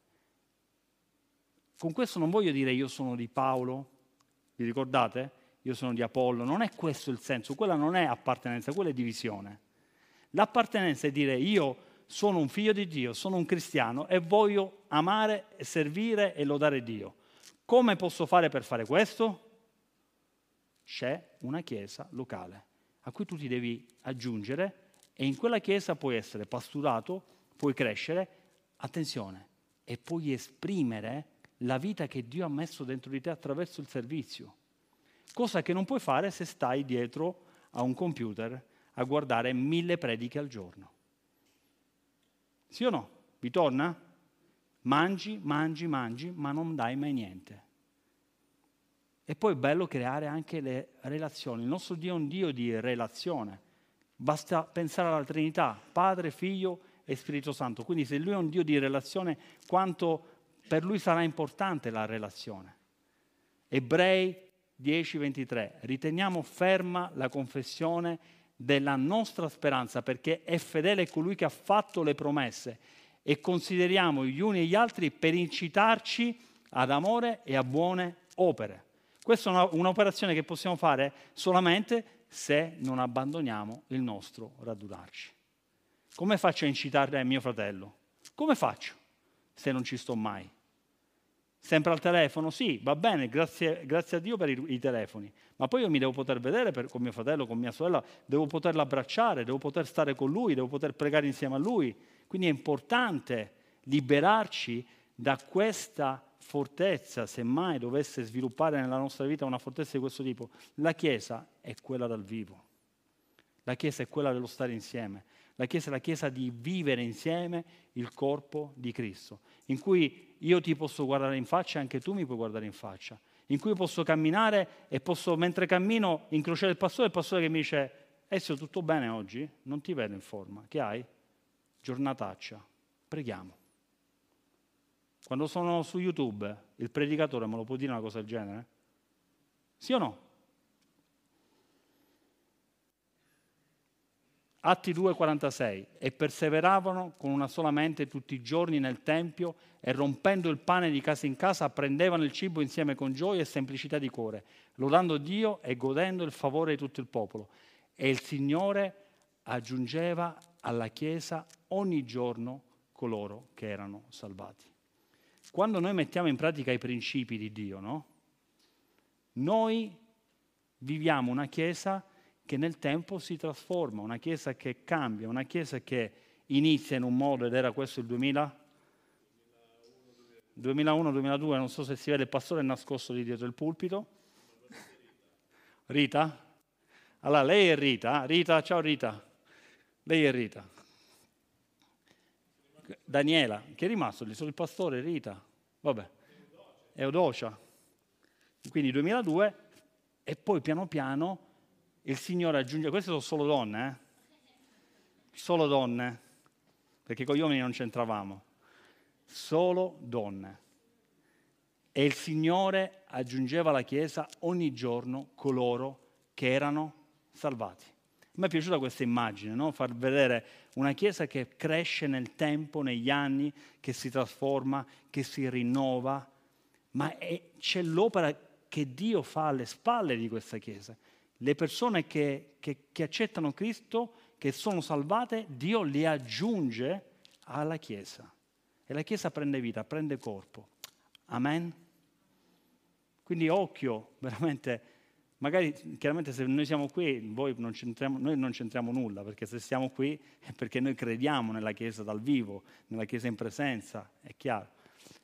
Con questo non voglio dire io sono di Paolo, vi ricordate? Io sono di Apollo, non è questo il senso, quella non è appartenenza, quella è divisione. L'appartenenza è dire io sono un figlio di Dio, sono un cristiano e voglio amare, servire e lodare Dio. Come posso fare per fare questo? C'è una chiesa locale a cui tu ti devi aggiungere e in quella chiesa puoi essere pasturato, puoi crescere, attenzione, e puoi esprimere la vita che Dio ha messo dentro di te attraverso il servizio, cosa che non puoi fare se stai dietro a un computer a guardare mille prediche al giorno. Sì o no? Vi torna? Mangi, mangi, mangi, ma non dai mai niente. E poi è bello creare anche le relazioni. Il nostro Dio è un Dio di relazione. Basta pensare alla Trinità, Padre, Figlio e Spirito Santo. Quindi se Lui è un Dio di relazione, quanto per lui sarà importante la relazione. Ebrei 10:23, riteniamo ferma la confessione della nostra speranza perché è fedele colui che ha fatto le promesse e consideriamo gli uni e gli altri per incitarci ad amore e a buone opere. Questa è una, un'operazione che possiamo fare solamente se non abbandoniamo il nostro radunarci. Come faccio a incitare mio fratello? Come faccio se non ci sto mai? Sempre al telefono? Sì, va bene, grazie, grazie a Dio per i, i, telefoni, ma poi io mi devo poter vedere per, con mio fratello, con mia sorella, devo poterlo abbracciare, devo poter stare con lui, devo poter pregare insieme a lui. Quindi è importante liberarci da questa fortezza, se mai dovesse sviluppare nella nostra vita una fortezza di questo tipo. La Chiesa è quella dal vivo, la Chiesa è quella dello stare insieme, la Chiesa è la Chiesa di vivere insieme il corpo di Cristo, in cui io ti posso guardare in faccia e anche tu mi puoi guardare in faccia, in cui posso camminare e posso, mentre cammino, incrociare il pastore il pastore che mi dice Ezio, tutto bene oggi? Non ti vedo in forma. Che hai? Giornataccia. Preghiamo. Quando sono su YouTube, il predicatore me lo può dire una cosa del genere? Sì o no? Atti 2,46 e perseveravano con una sola mente tutti i giorni nel Tempio e rompendo il pane di casa in casa prendevano il cibo insieme con gioia e semplicità di cuore, lodando Dio e godendo il favore di tutto il popolo. E il Signore aggiungeva alla Chiesa ogni giorno coloro che erano salvati. Quando noi mettiamo in pratica i principi di Dio, no? noi viviamo una Chiesa che nel tempo si trasforma, una Chiesa che cambia, una Chiesa che inizia in un modo, ed era questo il 2000? 2001-2002, non so se si vede, il pastore nascosto lì dietro il pulpito. Rita? Allora, lei è Rita. Rita, ciao Rita. Lei è Rita. Daniela, che è rimasto lì? Solo il pastore, Rita. Vabbè. Eudocia. Quindi 2002 e poi piano piano il Signore aggiunge, queste sono solo donne, eh? solo donne, perché con gli uomini non c'entravamo, solo donne. E il Signore aggiungeva alla Chiesa ogni giorno coloro che erano salvati. Me è piaciuta questa immagine, no? far vedere una Chiesa che cresce nel tempo, negli anni, che si trasforma, che si rinnova, ma è, c'è l'opera che Dio fa alle spalle di questa Chiesa le persone che, che, che accettano Cristo, che sono salvate, Dio le aggiunge alla Chiesa. E la Chiesa prende vita, prende corpo. Amen? Quindi occhio, veramente, magari chiaramente se noi siamo qui, voi non noi non c'entriamo nulla, perché se siamo qui è perché noi crediamo nella Chiesa dal vivo, nella Chiesa in presenza, è chiaro.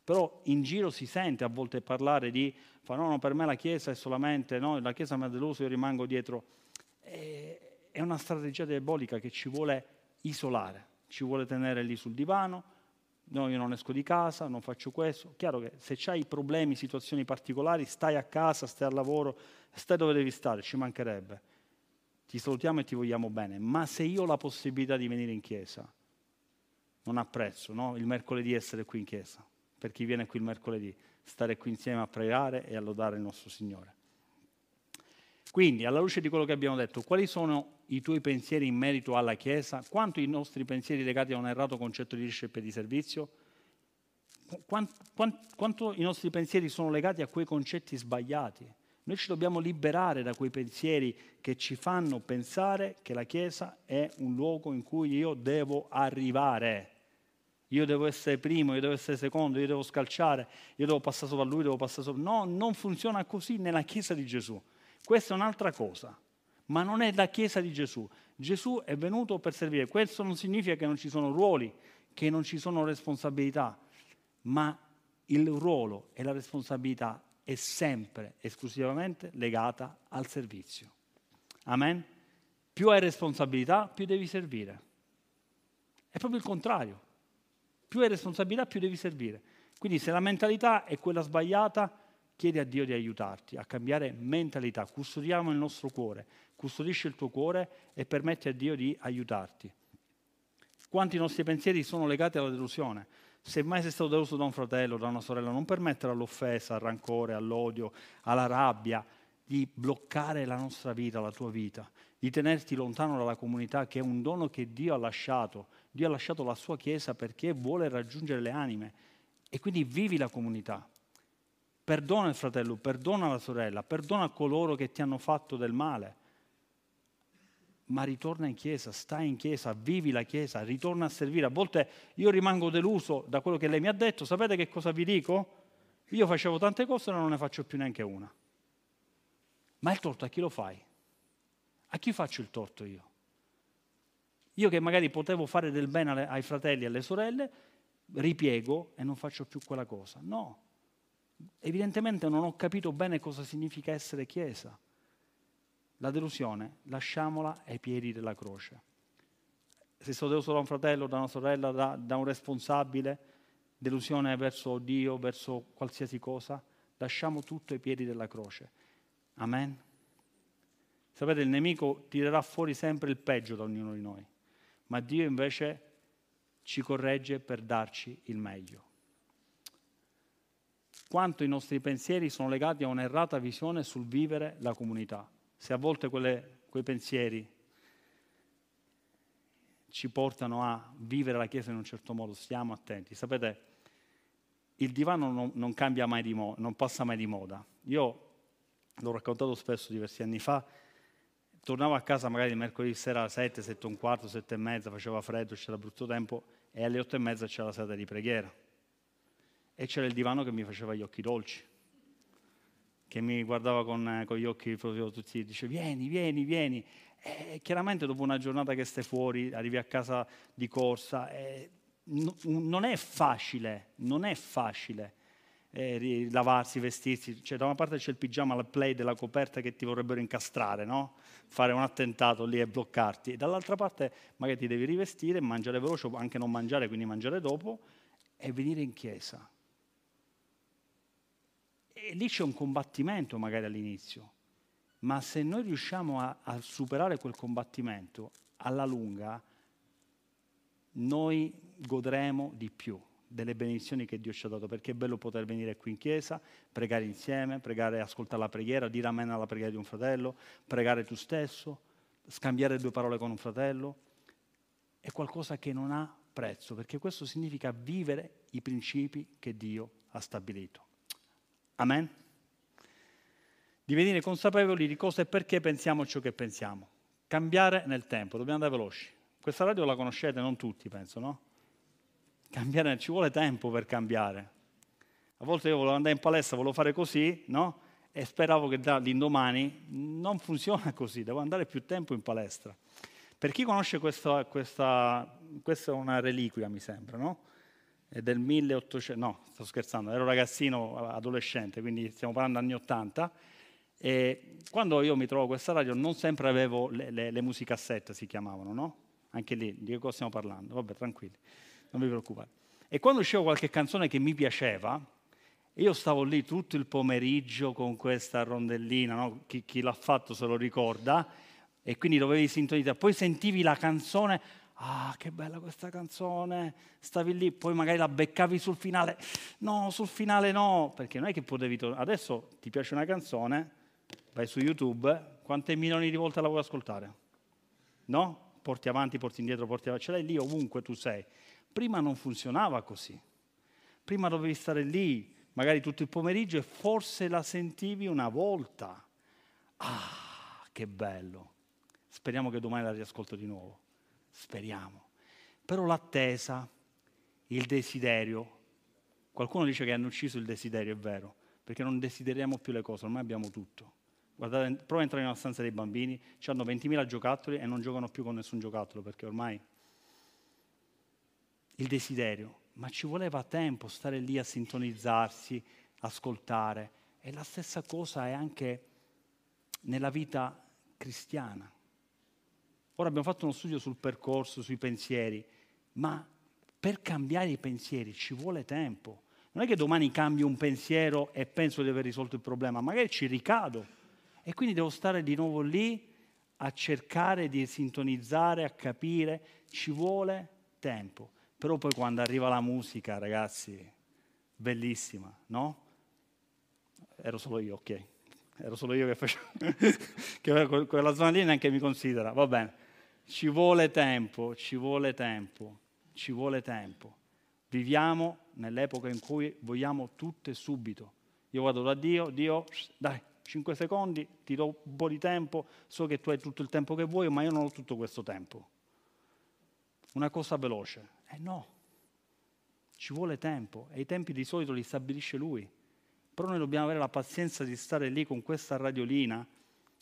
Però in giro si sente a volte parlare di, fa, no, no, per me la Chiesa è solamente, no, la Chiesa mi ha deluso, io rimango dietro. È una strategia diabolica che ci vuole isolare, ci vuole tenere lì sul divano, no, io non esco di casa, non faccio questo. Chiaro che se hai problemi, situazioni particolari, stai a casa, stai al lavoro, stai dove devi stare, ci mancherebbe. Ti salutiamo e ti vogliamo bene, ma se io ho la possibilità di venire in chiesa, non apprezzo no? il mercoledì essere qui in chiesa per chi viene qui il mercoledì, stare qui insieme a pregare e a lodare il nostro Signore. Quindi, alla luce di quello che abbiamo detto, quali sono i tuoi pensieri in merito alla Chiesa? Quanto i nostri pensieri legati a un errato concetto di leadership e di servizio? Quanto, quanto, quanto i nostri pensieri sono legati a quei concetti sbagliati? Noi ci dobbiamo liberare da quei pensieri che ci fanno pensare che la Chiesa è un luogo in cui io devo arrivare io devo essere primo, io devo essere secondo, io devo scalciare, io devo passare sopra lui, devo passare sopra. No, non funziona così nella Chiesa di Gesù. Questa è un'altra cosa, ma non è la Chiesa di Gesù. Gesù è venuto per servire. Questo non significa che non ci sono ruoli, che non ci sono responsabilità, ma il ruolo e la responsabilità è sempre esclusivamente legata al servizio. Amen? Più hai responsabilità, più devi servire. È proprio il contrario. Più hai responsabilità, più devi servire. Quindi se la mentalità è quella sbagliata, chiedi a Dio di aiutarti a cambiare mentalità. Custodiamo il nostro cuore, custodisci il tuo cuore e permetti a Dio di aiutarti. Quanti nostri pensieri sono legati alla delusione? Se mai sei stato deluso da un fratello, da una sorella, non permettere all'offesa, al rancore, all'odio, alla rabbia di bloccare la nostra vita, la tua vita, di tenerti lontano dalla comunità che è un dono che Dio ha lasciato Dio ha lasciato la sua Chiesa perché vuole raggiungere le anime e quindi vivi la comunità. Perdona il fratello, perdona la sorella, perdona coloro che ti hanno fatto del male. Ma ritorna in chiesa, stai in chiesa, vivi la chiesa, ritorna a servire. A volte io rimango deluso da quello che lei mi ha detto. Sapete che cosa vi dico? Io facevo tante cose e non ne faccio più neanche una. Ma il torto a chi lo fai? A chi faccio il torto io? Io che magari potevo fare del bene ai fratelli e alle sorelle, ripiego e non faccio più quella cosa. No, evidentemente non ho capito bene cosa significa essere Chiesa. La delusione, lasciamola ai piedi della croce. Se sono deluso da un fratello, da una sorella, da, da un responsabile, delusione verso Dio, verso qualsiasi cosa, lasciamo tutto ai piedi della croce. Amen. Sapete, il nemico tirerà fuori sempre il peggio da ognuno di noi, ma Dio invece ci corregge per darci il meglio. Quanto i nostri pensieri sono legati a un'errata visione sul vivere la comunità. Se a volte quelle, quei pensieri ci portano a vivere la Chiesa in un certo modo, stiamo attenti. Sapete, il divano non, non cambia mai di moda, non passa mai di moda. Io l'ho raccontato spesso diversi anni fa, tornavo a casa magari il mercoledì sera alle 7, 7 e un quarto, 7 e mezza, faceva freddo, c'era brutto tempo e alle 8 e mezza c'era la sera di preghiera. E c'era il divano che mi faceva gli occhi dolci, che mi guardava con, con gli occhi proprio tutti, dice vieni, vieni, vieni. E chiaramente dopo una giornata che stai fuori, arrivi a casa di corsa, eh, no, non è facile, non è facile eh, lavarsi, vestirsi. Cioè, da una parte c'è il pigiama, la play della coperta che ti vorrebbero incastrare, no? fare un attentato lì e bloccarti. E dall'altra parte magari ti devi rivestire, mangiare veloce, anche non mangiare, quindi mangiare dopo, e venire in chiesa. E lì c'è un combattimento magari all'inizio, ma se noi riusciamo a, a superare quel combattimento alla lunga, noi godremo di più delle benedizioni che Dio ci ha dato, perché è bello poter venire qui in chiesa, pregare insieme, pregare, ascoltare la preghiera, dire amen alla preghiera di un fratello, pregare tu stesso, scambiare due parole con un fratello. È qualcosa che non ha prezzo, perché questo significa vivere i principi che Dio ha stabilito. Amen? Divenire consapevoli di cosa e perché pensiamo ciò che pensiamo. Cambiare nel tempo, dobbiamo andare veloci. Questa radio la conoscete, non tutti penso, no? Cambiare, ci vuole tempo per cambiare. A volte io volevo andare in palestra, volevo fare così, no? E speravo che dall'indomani non funziona così, devo andare più tempo in palestra. Per chi conosce questa, questa, questa è una reliquia, mi sembra, no? È del 1800, no, sto scherzando, ero ragazzino, adolescente, quindi stiamo parlando anni 80. E quando io mi trovo questa radio non sempre avevo le, le, le musicassette, si chiamavano, no? Anche lì, di che cosa stiamo parlando? Vabbè, tranquilli non vi preoccupate. E quando usciva qualche canzone che mi piaceva, io stavo lì tutto il pomeriggio con questa rondellina, no? chi, chi, l'ha fatto se lo ricorda, e quindi dovevi sintonizzare. Poi sentivi la canzone, ah che bella questa canzone, stavi lì, poi magari la beccavi sul finale, no, sul finale no, perché non è che potevi tornare. Adesso ti piace una canzone, vai su YouTube, quante milioni di volte la vuoi ascoltare? No? Porti avanti, porti indietro, porti avanti, ce l'hai lì ovunque tu sei. Prima non funzionava così. Prima dovevi stare lì, magari tutto il pomeriggio, e forse la sentivi una volta. Ah, che bello. Speriamo che domani la riascolto di nuovo. Speriamo. Però l'attesa, il desiderio, qualcuno dice che hanno ucciso il desiderio, è vero, perché non desideriamo più le cose, ormai abbiamo tutto. Guardate, prova a entrare una stanza dei bambini, hanno 20.000 giocattoli e non giocano più con nessun giocattolo, perché ormai il desiderio, ma ci voleva tempo stare lì a sintonizzarsi, ascoltare. E la stessa cosa è anche nella vita cristiana. Ora abbiamo fatto uno studio sul percorso, sui pensieri, ma per cambiare i pensieri ci vuole tempo. Non è che domani cambio un pensiero e penso di aver risolto il problema, magari ci ricado. E quindi devo stare di nuovo lì a cercare di sintonizzare, a capire, ci vuole tempo. Però poi quando arriva la musica, ragazzi, bellissima, no? Ero solo io, ok. Ero solo io che facevo, che quella zona lì neanche mi considera, va bene. Ci vuole tempo, ci vuole tempo, ci vuole tempo. Viviamo nell'epoca in cui vogliamo tutto e subito. Io vado da Dio, Dio, dai, 5 secondi, ti do un po' di tempo, so che tu hai tutto il tempo che vuoi, ma io non ho tutto questo tempo. Una cosa veloce, eh no, ci vuole tempo e i tempi di solito li stabilisce lui. Però noi dobbiamo avere la pazienza di stare lì con questa radiolina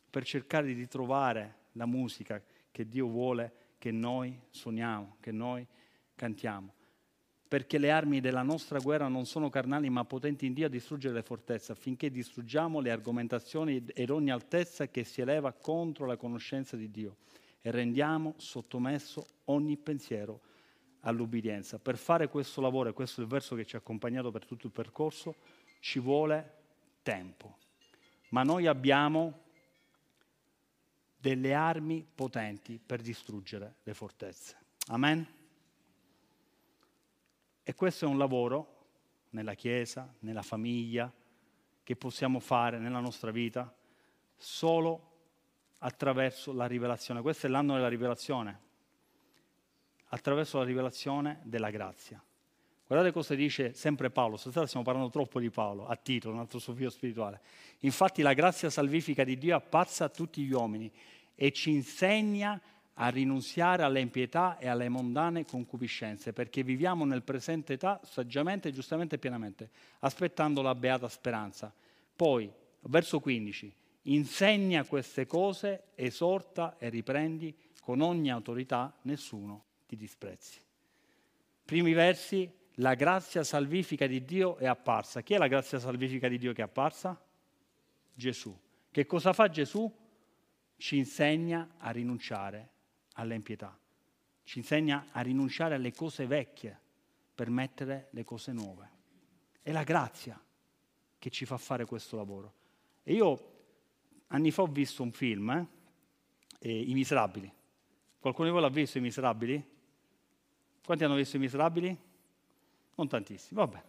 per cercare di trovare la musica che Dio vuole che noi suoniamo, che noi cantiamo. Perché le armi della nostra guerra non sono carnali ma potenti in Dio a distruggere le fortezze, affinché distruggiamo le argomentazioni ed ogni altezza che si eleva contro la conoscenza di Dio e rendiamo sottomesso ogni pensiero all'ubbidienza. Per fare questo lavoro, e questo è il verso che ci ha accompagnato per tutto il percorso, ci vuole tempo. Ma noi abbiamo delle armi potenti per distruggere le fortezze. Amen? E questo è un lavoro nella Chiesa, nella famiglia, che possiamo fare nella nostra vita solo attraverso la rivelazione. Questo è l'anno della rivelazione, attraverso la rivelazione della grazia. Guardate cosa dice sempre Paolo, stasera stiamo parlando troppo di Paolo, a Tito, un altro suo figlio spirituale. Infatti la grazia salvifica di Dio appazza a tutti gli uomini e ci insegna a rinunziare alle impietà e alle mondane concupiscenze, perché viviamo nel presente età saggiamente, giustamente e pienamente, aspettando la beata speranza. Poi, verso 15, insegna queste cose, esorta e riprendi con ogni autorità, nessuno ti disprezzi. Primi versi, la grazia salvifica di Dio è apparsa. Chi è la grazia salvifica di Dio che è apparsa? Gesù. Che cosa fa Gesù? Ci insegna a rinunciare alle impietà, ci insegna a rinunciare alle cose vecchie per mettere le cose nuove. È la grazia che ci fa fare questo lavoro. E io anni fa ho visto un film, eh, I Miserabili. Qualcuno di voi l'ha visto, I Miserabili? Quanti hanno visto I Miserabili? Non tantissimi, vabbè.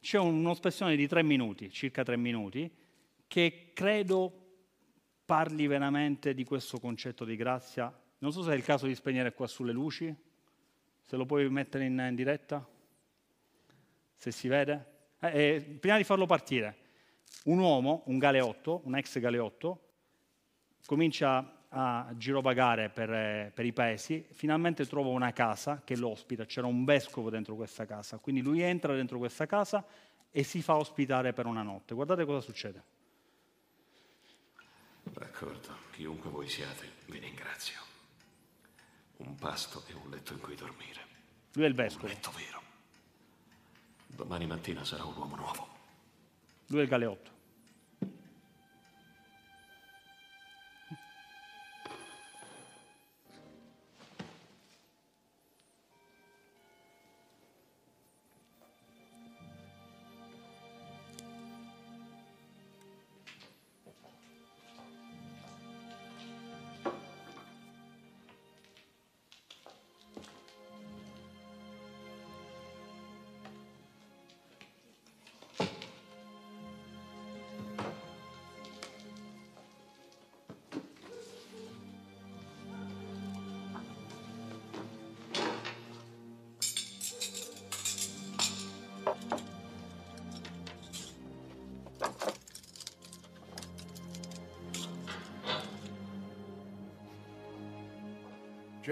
C'è un'espressione di tre minuti, circa tre minuti, che credo parli veramente di questo concetto di grazia. Non so se è il caso di spegnere qua sulle luci, se lo puoi mettere in, in diretta, se si vede. Eh, eh, prima di farlo partire, un uomo, un galeotto, un ex galeotto, comincia a girovagare per, per, i paesi, finalmente trova una casa che lo ospita, c'era un vescovo dentro questa casa, quindi lui entra dentro questa casa e si fa ospitare per una notte. Guardate cosa succede. D'accordo, chiunque voi siate, vi ringrazio. Un pasto e un letto in cui dormire. Lui è il vescovo. Un letto vero. Domani mattina sarà un uomo nuovo. Lui è il galeotto.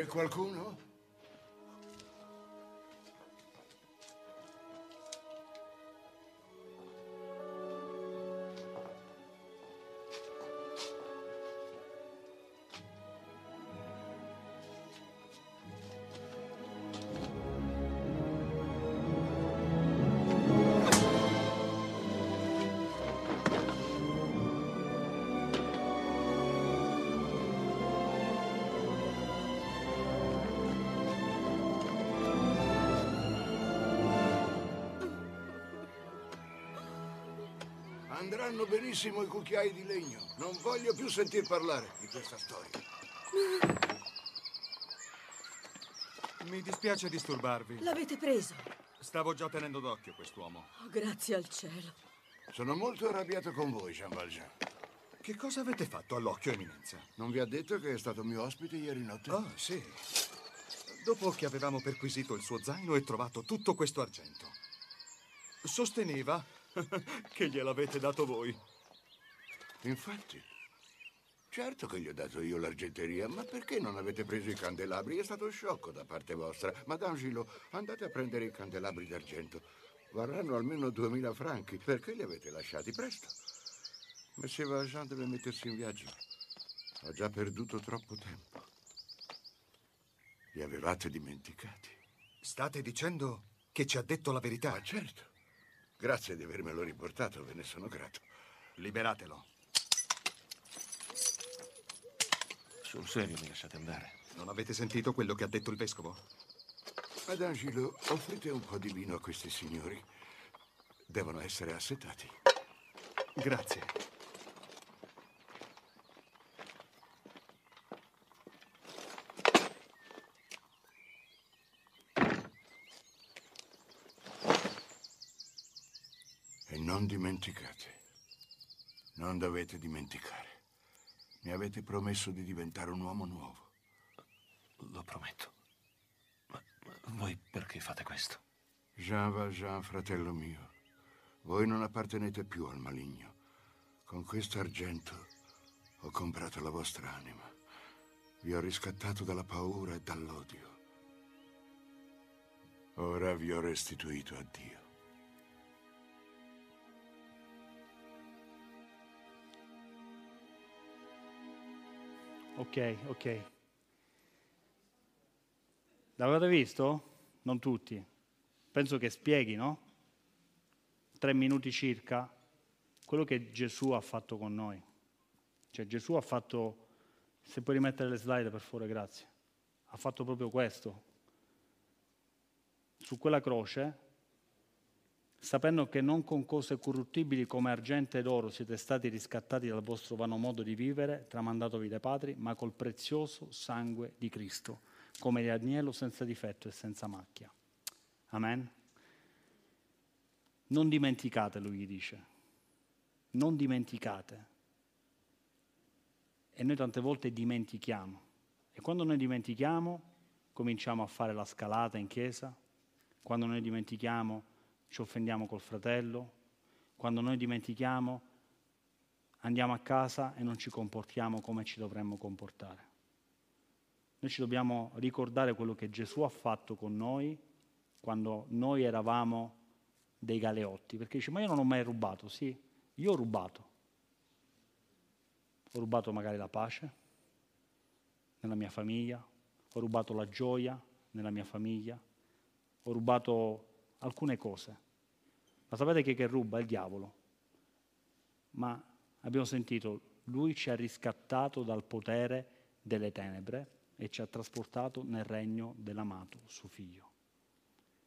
C'è qualcuno? Andranno benissimo i cucchiai di legno. Non voglio più sentir parlare di questa storia. Mi dispiace disturbarvi. L'avete preso? Stavo già tenendo d'occhio quest'uomo. Oh, grazie al cielo. Sono molto arrabbiato con voi, Jean Valjean. Che cosa avete fatto all'occhio, Eminenza? Non vi ha detto che è stato mio ospite ieri notte? Ah, sì. Dopo che avevamo perquisito il suo zaino e trovato tutto questo argento. Sosteneva che gliel'avete dato voi. Infatti. Certo che gli ho dato io l'argenteria, ma perché non avete preso i candelabri? È stato sciocco da parte vostra. Madame Gillot, andate a prendere i candelabri d'argento. Varranno almeno 2000 franchi. Perché li avete lasciati? Presto. Monsieur Valjean deve mettersi in viaggio. Ha già perduto troppo tempo. Li avevate dimenticati. State dicendo che ci ha detto la verità? Ah, certo. Grazie di avermelo riportato, ve ne sono grato. Liberatelo. Sul serio mi lasciate andare. Non avete sentito quello che ha detto il vescovo? Madame Gillot, offrite un po' di vino a questi signori. Devono essere assetati. Grazie. Non dimenticate. Non dovete dimenticare. Mi avete promesso di diventare un uomo nuovo. Lo prometto. Ma, ma voi perché fate questo? Jean Valjean, fratello mio, voi non appartenete più al maligno. Con questo argento ho comprato la vostra anima. Vi ho riscattato dalla paura e dall'odio. Ora vi ho restituito a Dio. Ok, ok. L'avete visto? Non tutti. Penso che spieghi, no? Tre minuti circa quello che Gesù ha fatto con noi. Cioè Gesù ha fatto, se puoi rimettere le slide per favore, grazie, ha fatto proprio questo. Su quella croce, sapendo che non con cose corruttibili come argento ed oro siete stati riscattati dal vostro vano modo di vivere, tramandatovi dai padri, ma col prezioso sangue di Cristo, come di agnello senza difetto e senza macchia. Amen. Non dimenticate, lui gli dice, non dimenticate. E noi tante volte dimentichiamo. E quando noi dimentichiamo, cominciamo a fare la scalata in chiesa. Quando noi dimentichiamo, ci offendiamo col fratello. Quando noi dimentichiamo, andiamo a casa e non ci comportiamo come ci dovremmo comportare. Noi ci dobbiamo ricordare quello che Gesù ha fatto con noi quando noi eravamo dei galeotti, perché dice, ma io non ho mai rubato, sì, io ho rubato. Ho rubato magari la pace nella mia famiglia, ho rubato la gioia nella mia famiglia, ho rubato alcune cose. Ma sapete che, che ruba? Il diavolo. Ma abbiamo sentito, lui ci ha riscattato dal potere delle tenebre e ci ha trasportato nel regno dell'amato suo figlio.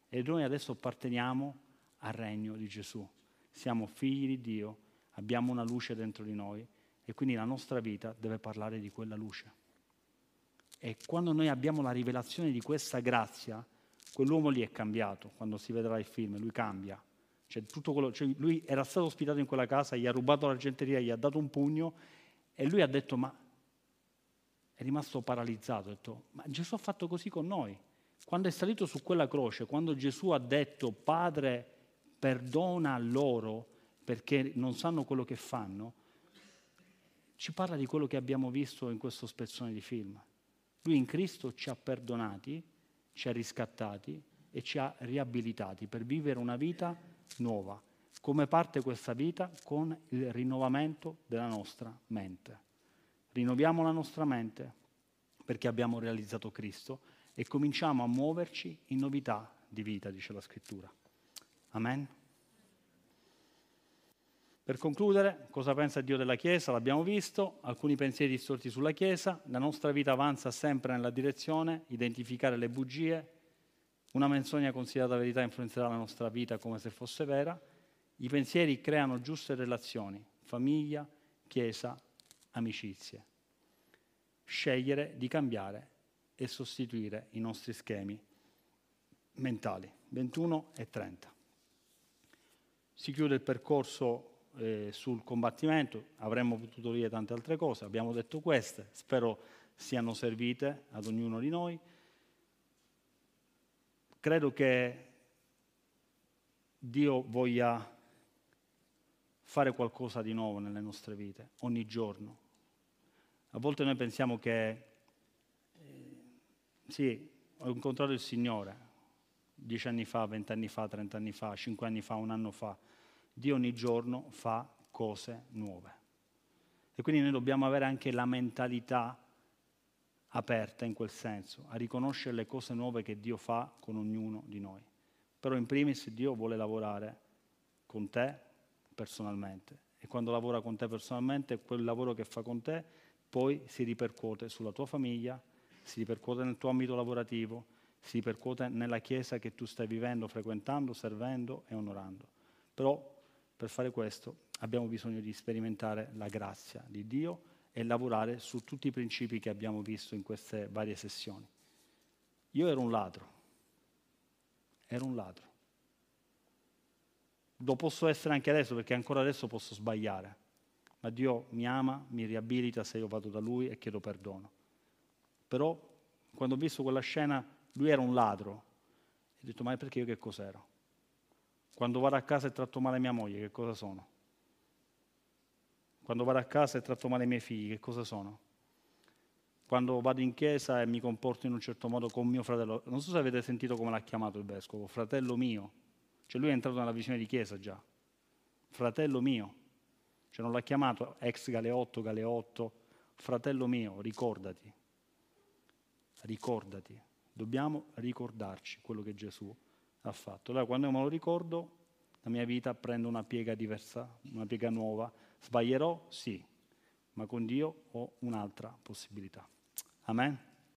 E noi adesso apparteniamo al regno di Gesù. Siamo figli di Dio, abbiamo una luce dentro di noi e quindi la nostra vita deve parlare di quella luce. E quando noi abbiamo la rivelazione di questa grazia, quell'uomo lì è cambiato, quando si vedrà il film, lui cambia. Cioè, quello, cioè lui era stato ospitato in quella casa, gli ha rubato l'argenteria, gli ha dato un pugno e lui ha detto ma è rimasto paralizzato, ha detto ma Gesù ha fatto così con noi. Quando è salito su quella croce, quando Gesù ha detto Padre perdona loro perché non sanno quello che fanno, ci parla di quello che abbiamo visto in questo spezzone di film. Lui in Cristo ci ha perdonati, ci ha riscattati e ci ha riabilitati per vivere una vita nuova. Come parte questa vita? Con il rinnovamento della nostra mente. Rinnoviamo la nostra mente perché abbiamo realizzato Cristo e cominciamo a muoverci in novità di vita, dice la scrittura. Amen. Per concludere, cosa pensa Dio della Chiesa? L'abbiamo visto, alcuni pensieri distorti sulla Chiesa, la nostra vita avanza sempre nella direzione, identificare le bugie, una menzogna considerata verità influenzerà la nostra vita come se fosse vera, i pensieri creano giuste relazioni, famiglia, Chiesa, amicizie. Scegliere di cambiare e sostituire i nostri schemi mentali. 21 e 30. Si chiude il percorso eh, sul combattimento, avremmo potuto dire tante altre cose, abbiamo detto queste, spero siano servite ad ognuno di noi. Credo che Dio voglia fare qualcosa di nuovo nelle nostre vite, ogni giorno. A volte noi pensiamo che, eh, sì, ho incontrato il Signore dieci anni fa, vent'anni fa, trent'anni fa, cinque anni fa, un anno fa, Dio ogni giorno fa cose nuove. E quindi noi dobbiamo avere anche la mentalità aperta in quel senso, a riconoscere le cose nuove che Dio fa con ognuno di noi. Però in primis Dio vuole lavorare con te personalmente e quando lavora con te personalmente, quel lavoro che fa con te poi si ripercuote sulla tua famiglia, si ripercuote nel tuo ambito lavorativo, si ripercuote nella chiesa che tu stai vivendo, frequentando, servendo e onorando. Però per fare questo abbiamo bisogno di sperimentare la grazia di Dio e lavorare su tutti i principi che abbiamo visto in queste varie sessioni. Io ero un ladro, ero un ladro. lo posso essere anche adesso perché ancora adesso posso sbagliare, ma Dio mi ama, mi riabilita se io vado da Lui e chiedo perdono. Però quando ho visto quella scena, lui era un ladro. Ho detto, ma perché io che cos'ero? Quando vado a casa e tratto male mia moglie, che cosa sono? Quando vado a casa e tratto male i miei figli, che cosa sono? Quando vado in chiesa e mi comporto in un certo modo con mio fratello, non so se avete sentito come l'ha chiamato il vescovo, fratello mio. Cioè lui è entrato nella visione di chiesa già. Fratello mio. Cioè non l'ha chiamato ex Galeotto, Galeotto, fratello mio, ricordati. Ricordati. Dobbiamo ricordarci quello che Gesù ha fatto. Allora quando me lo ricordo, la mia vita prende una piega diversa, una piega nuova. Sbaglierò? Sì, ma con Dio ho un'altra possibilità. Amen.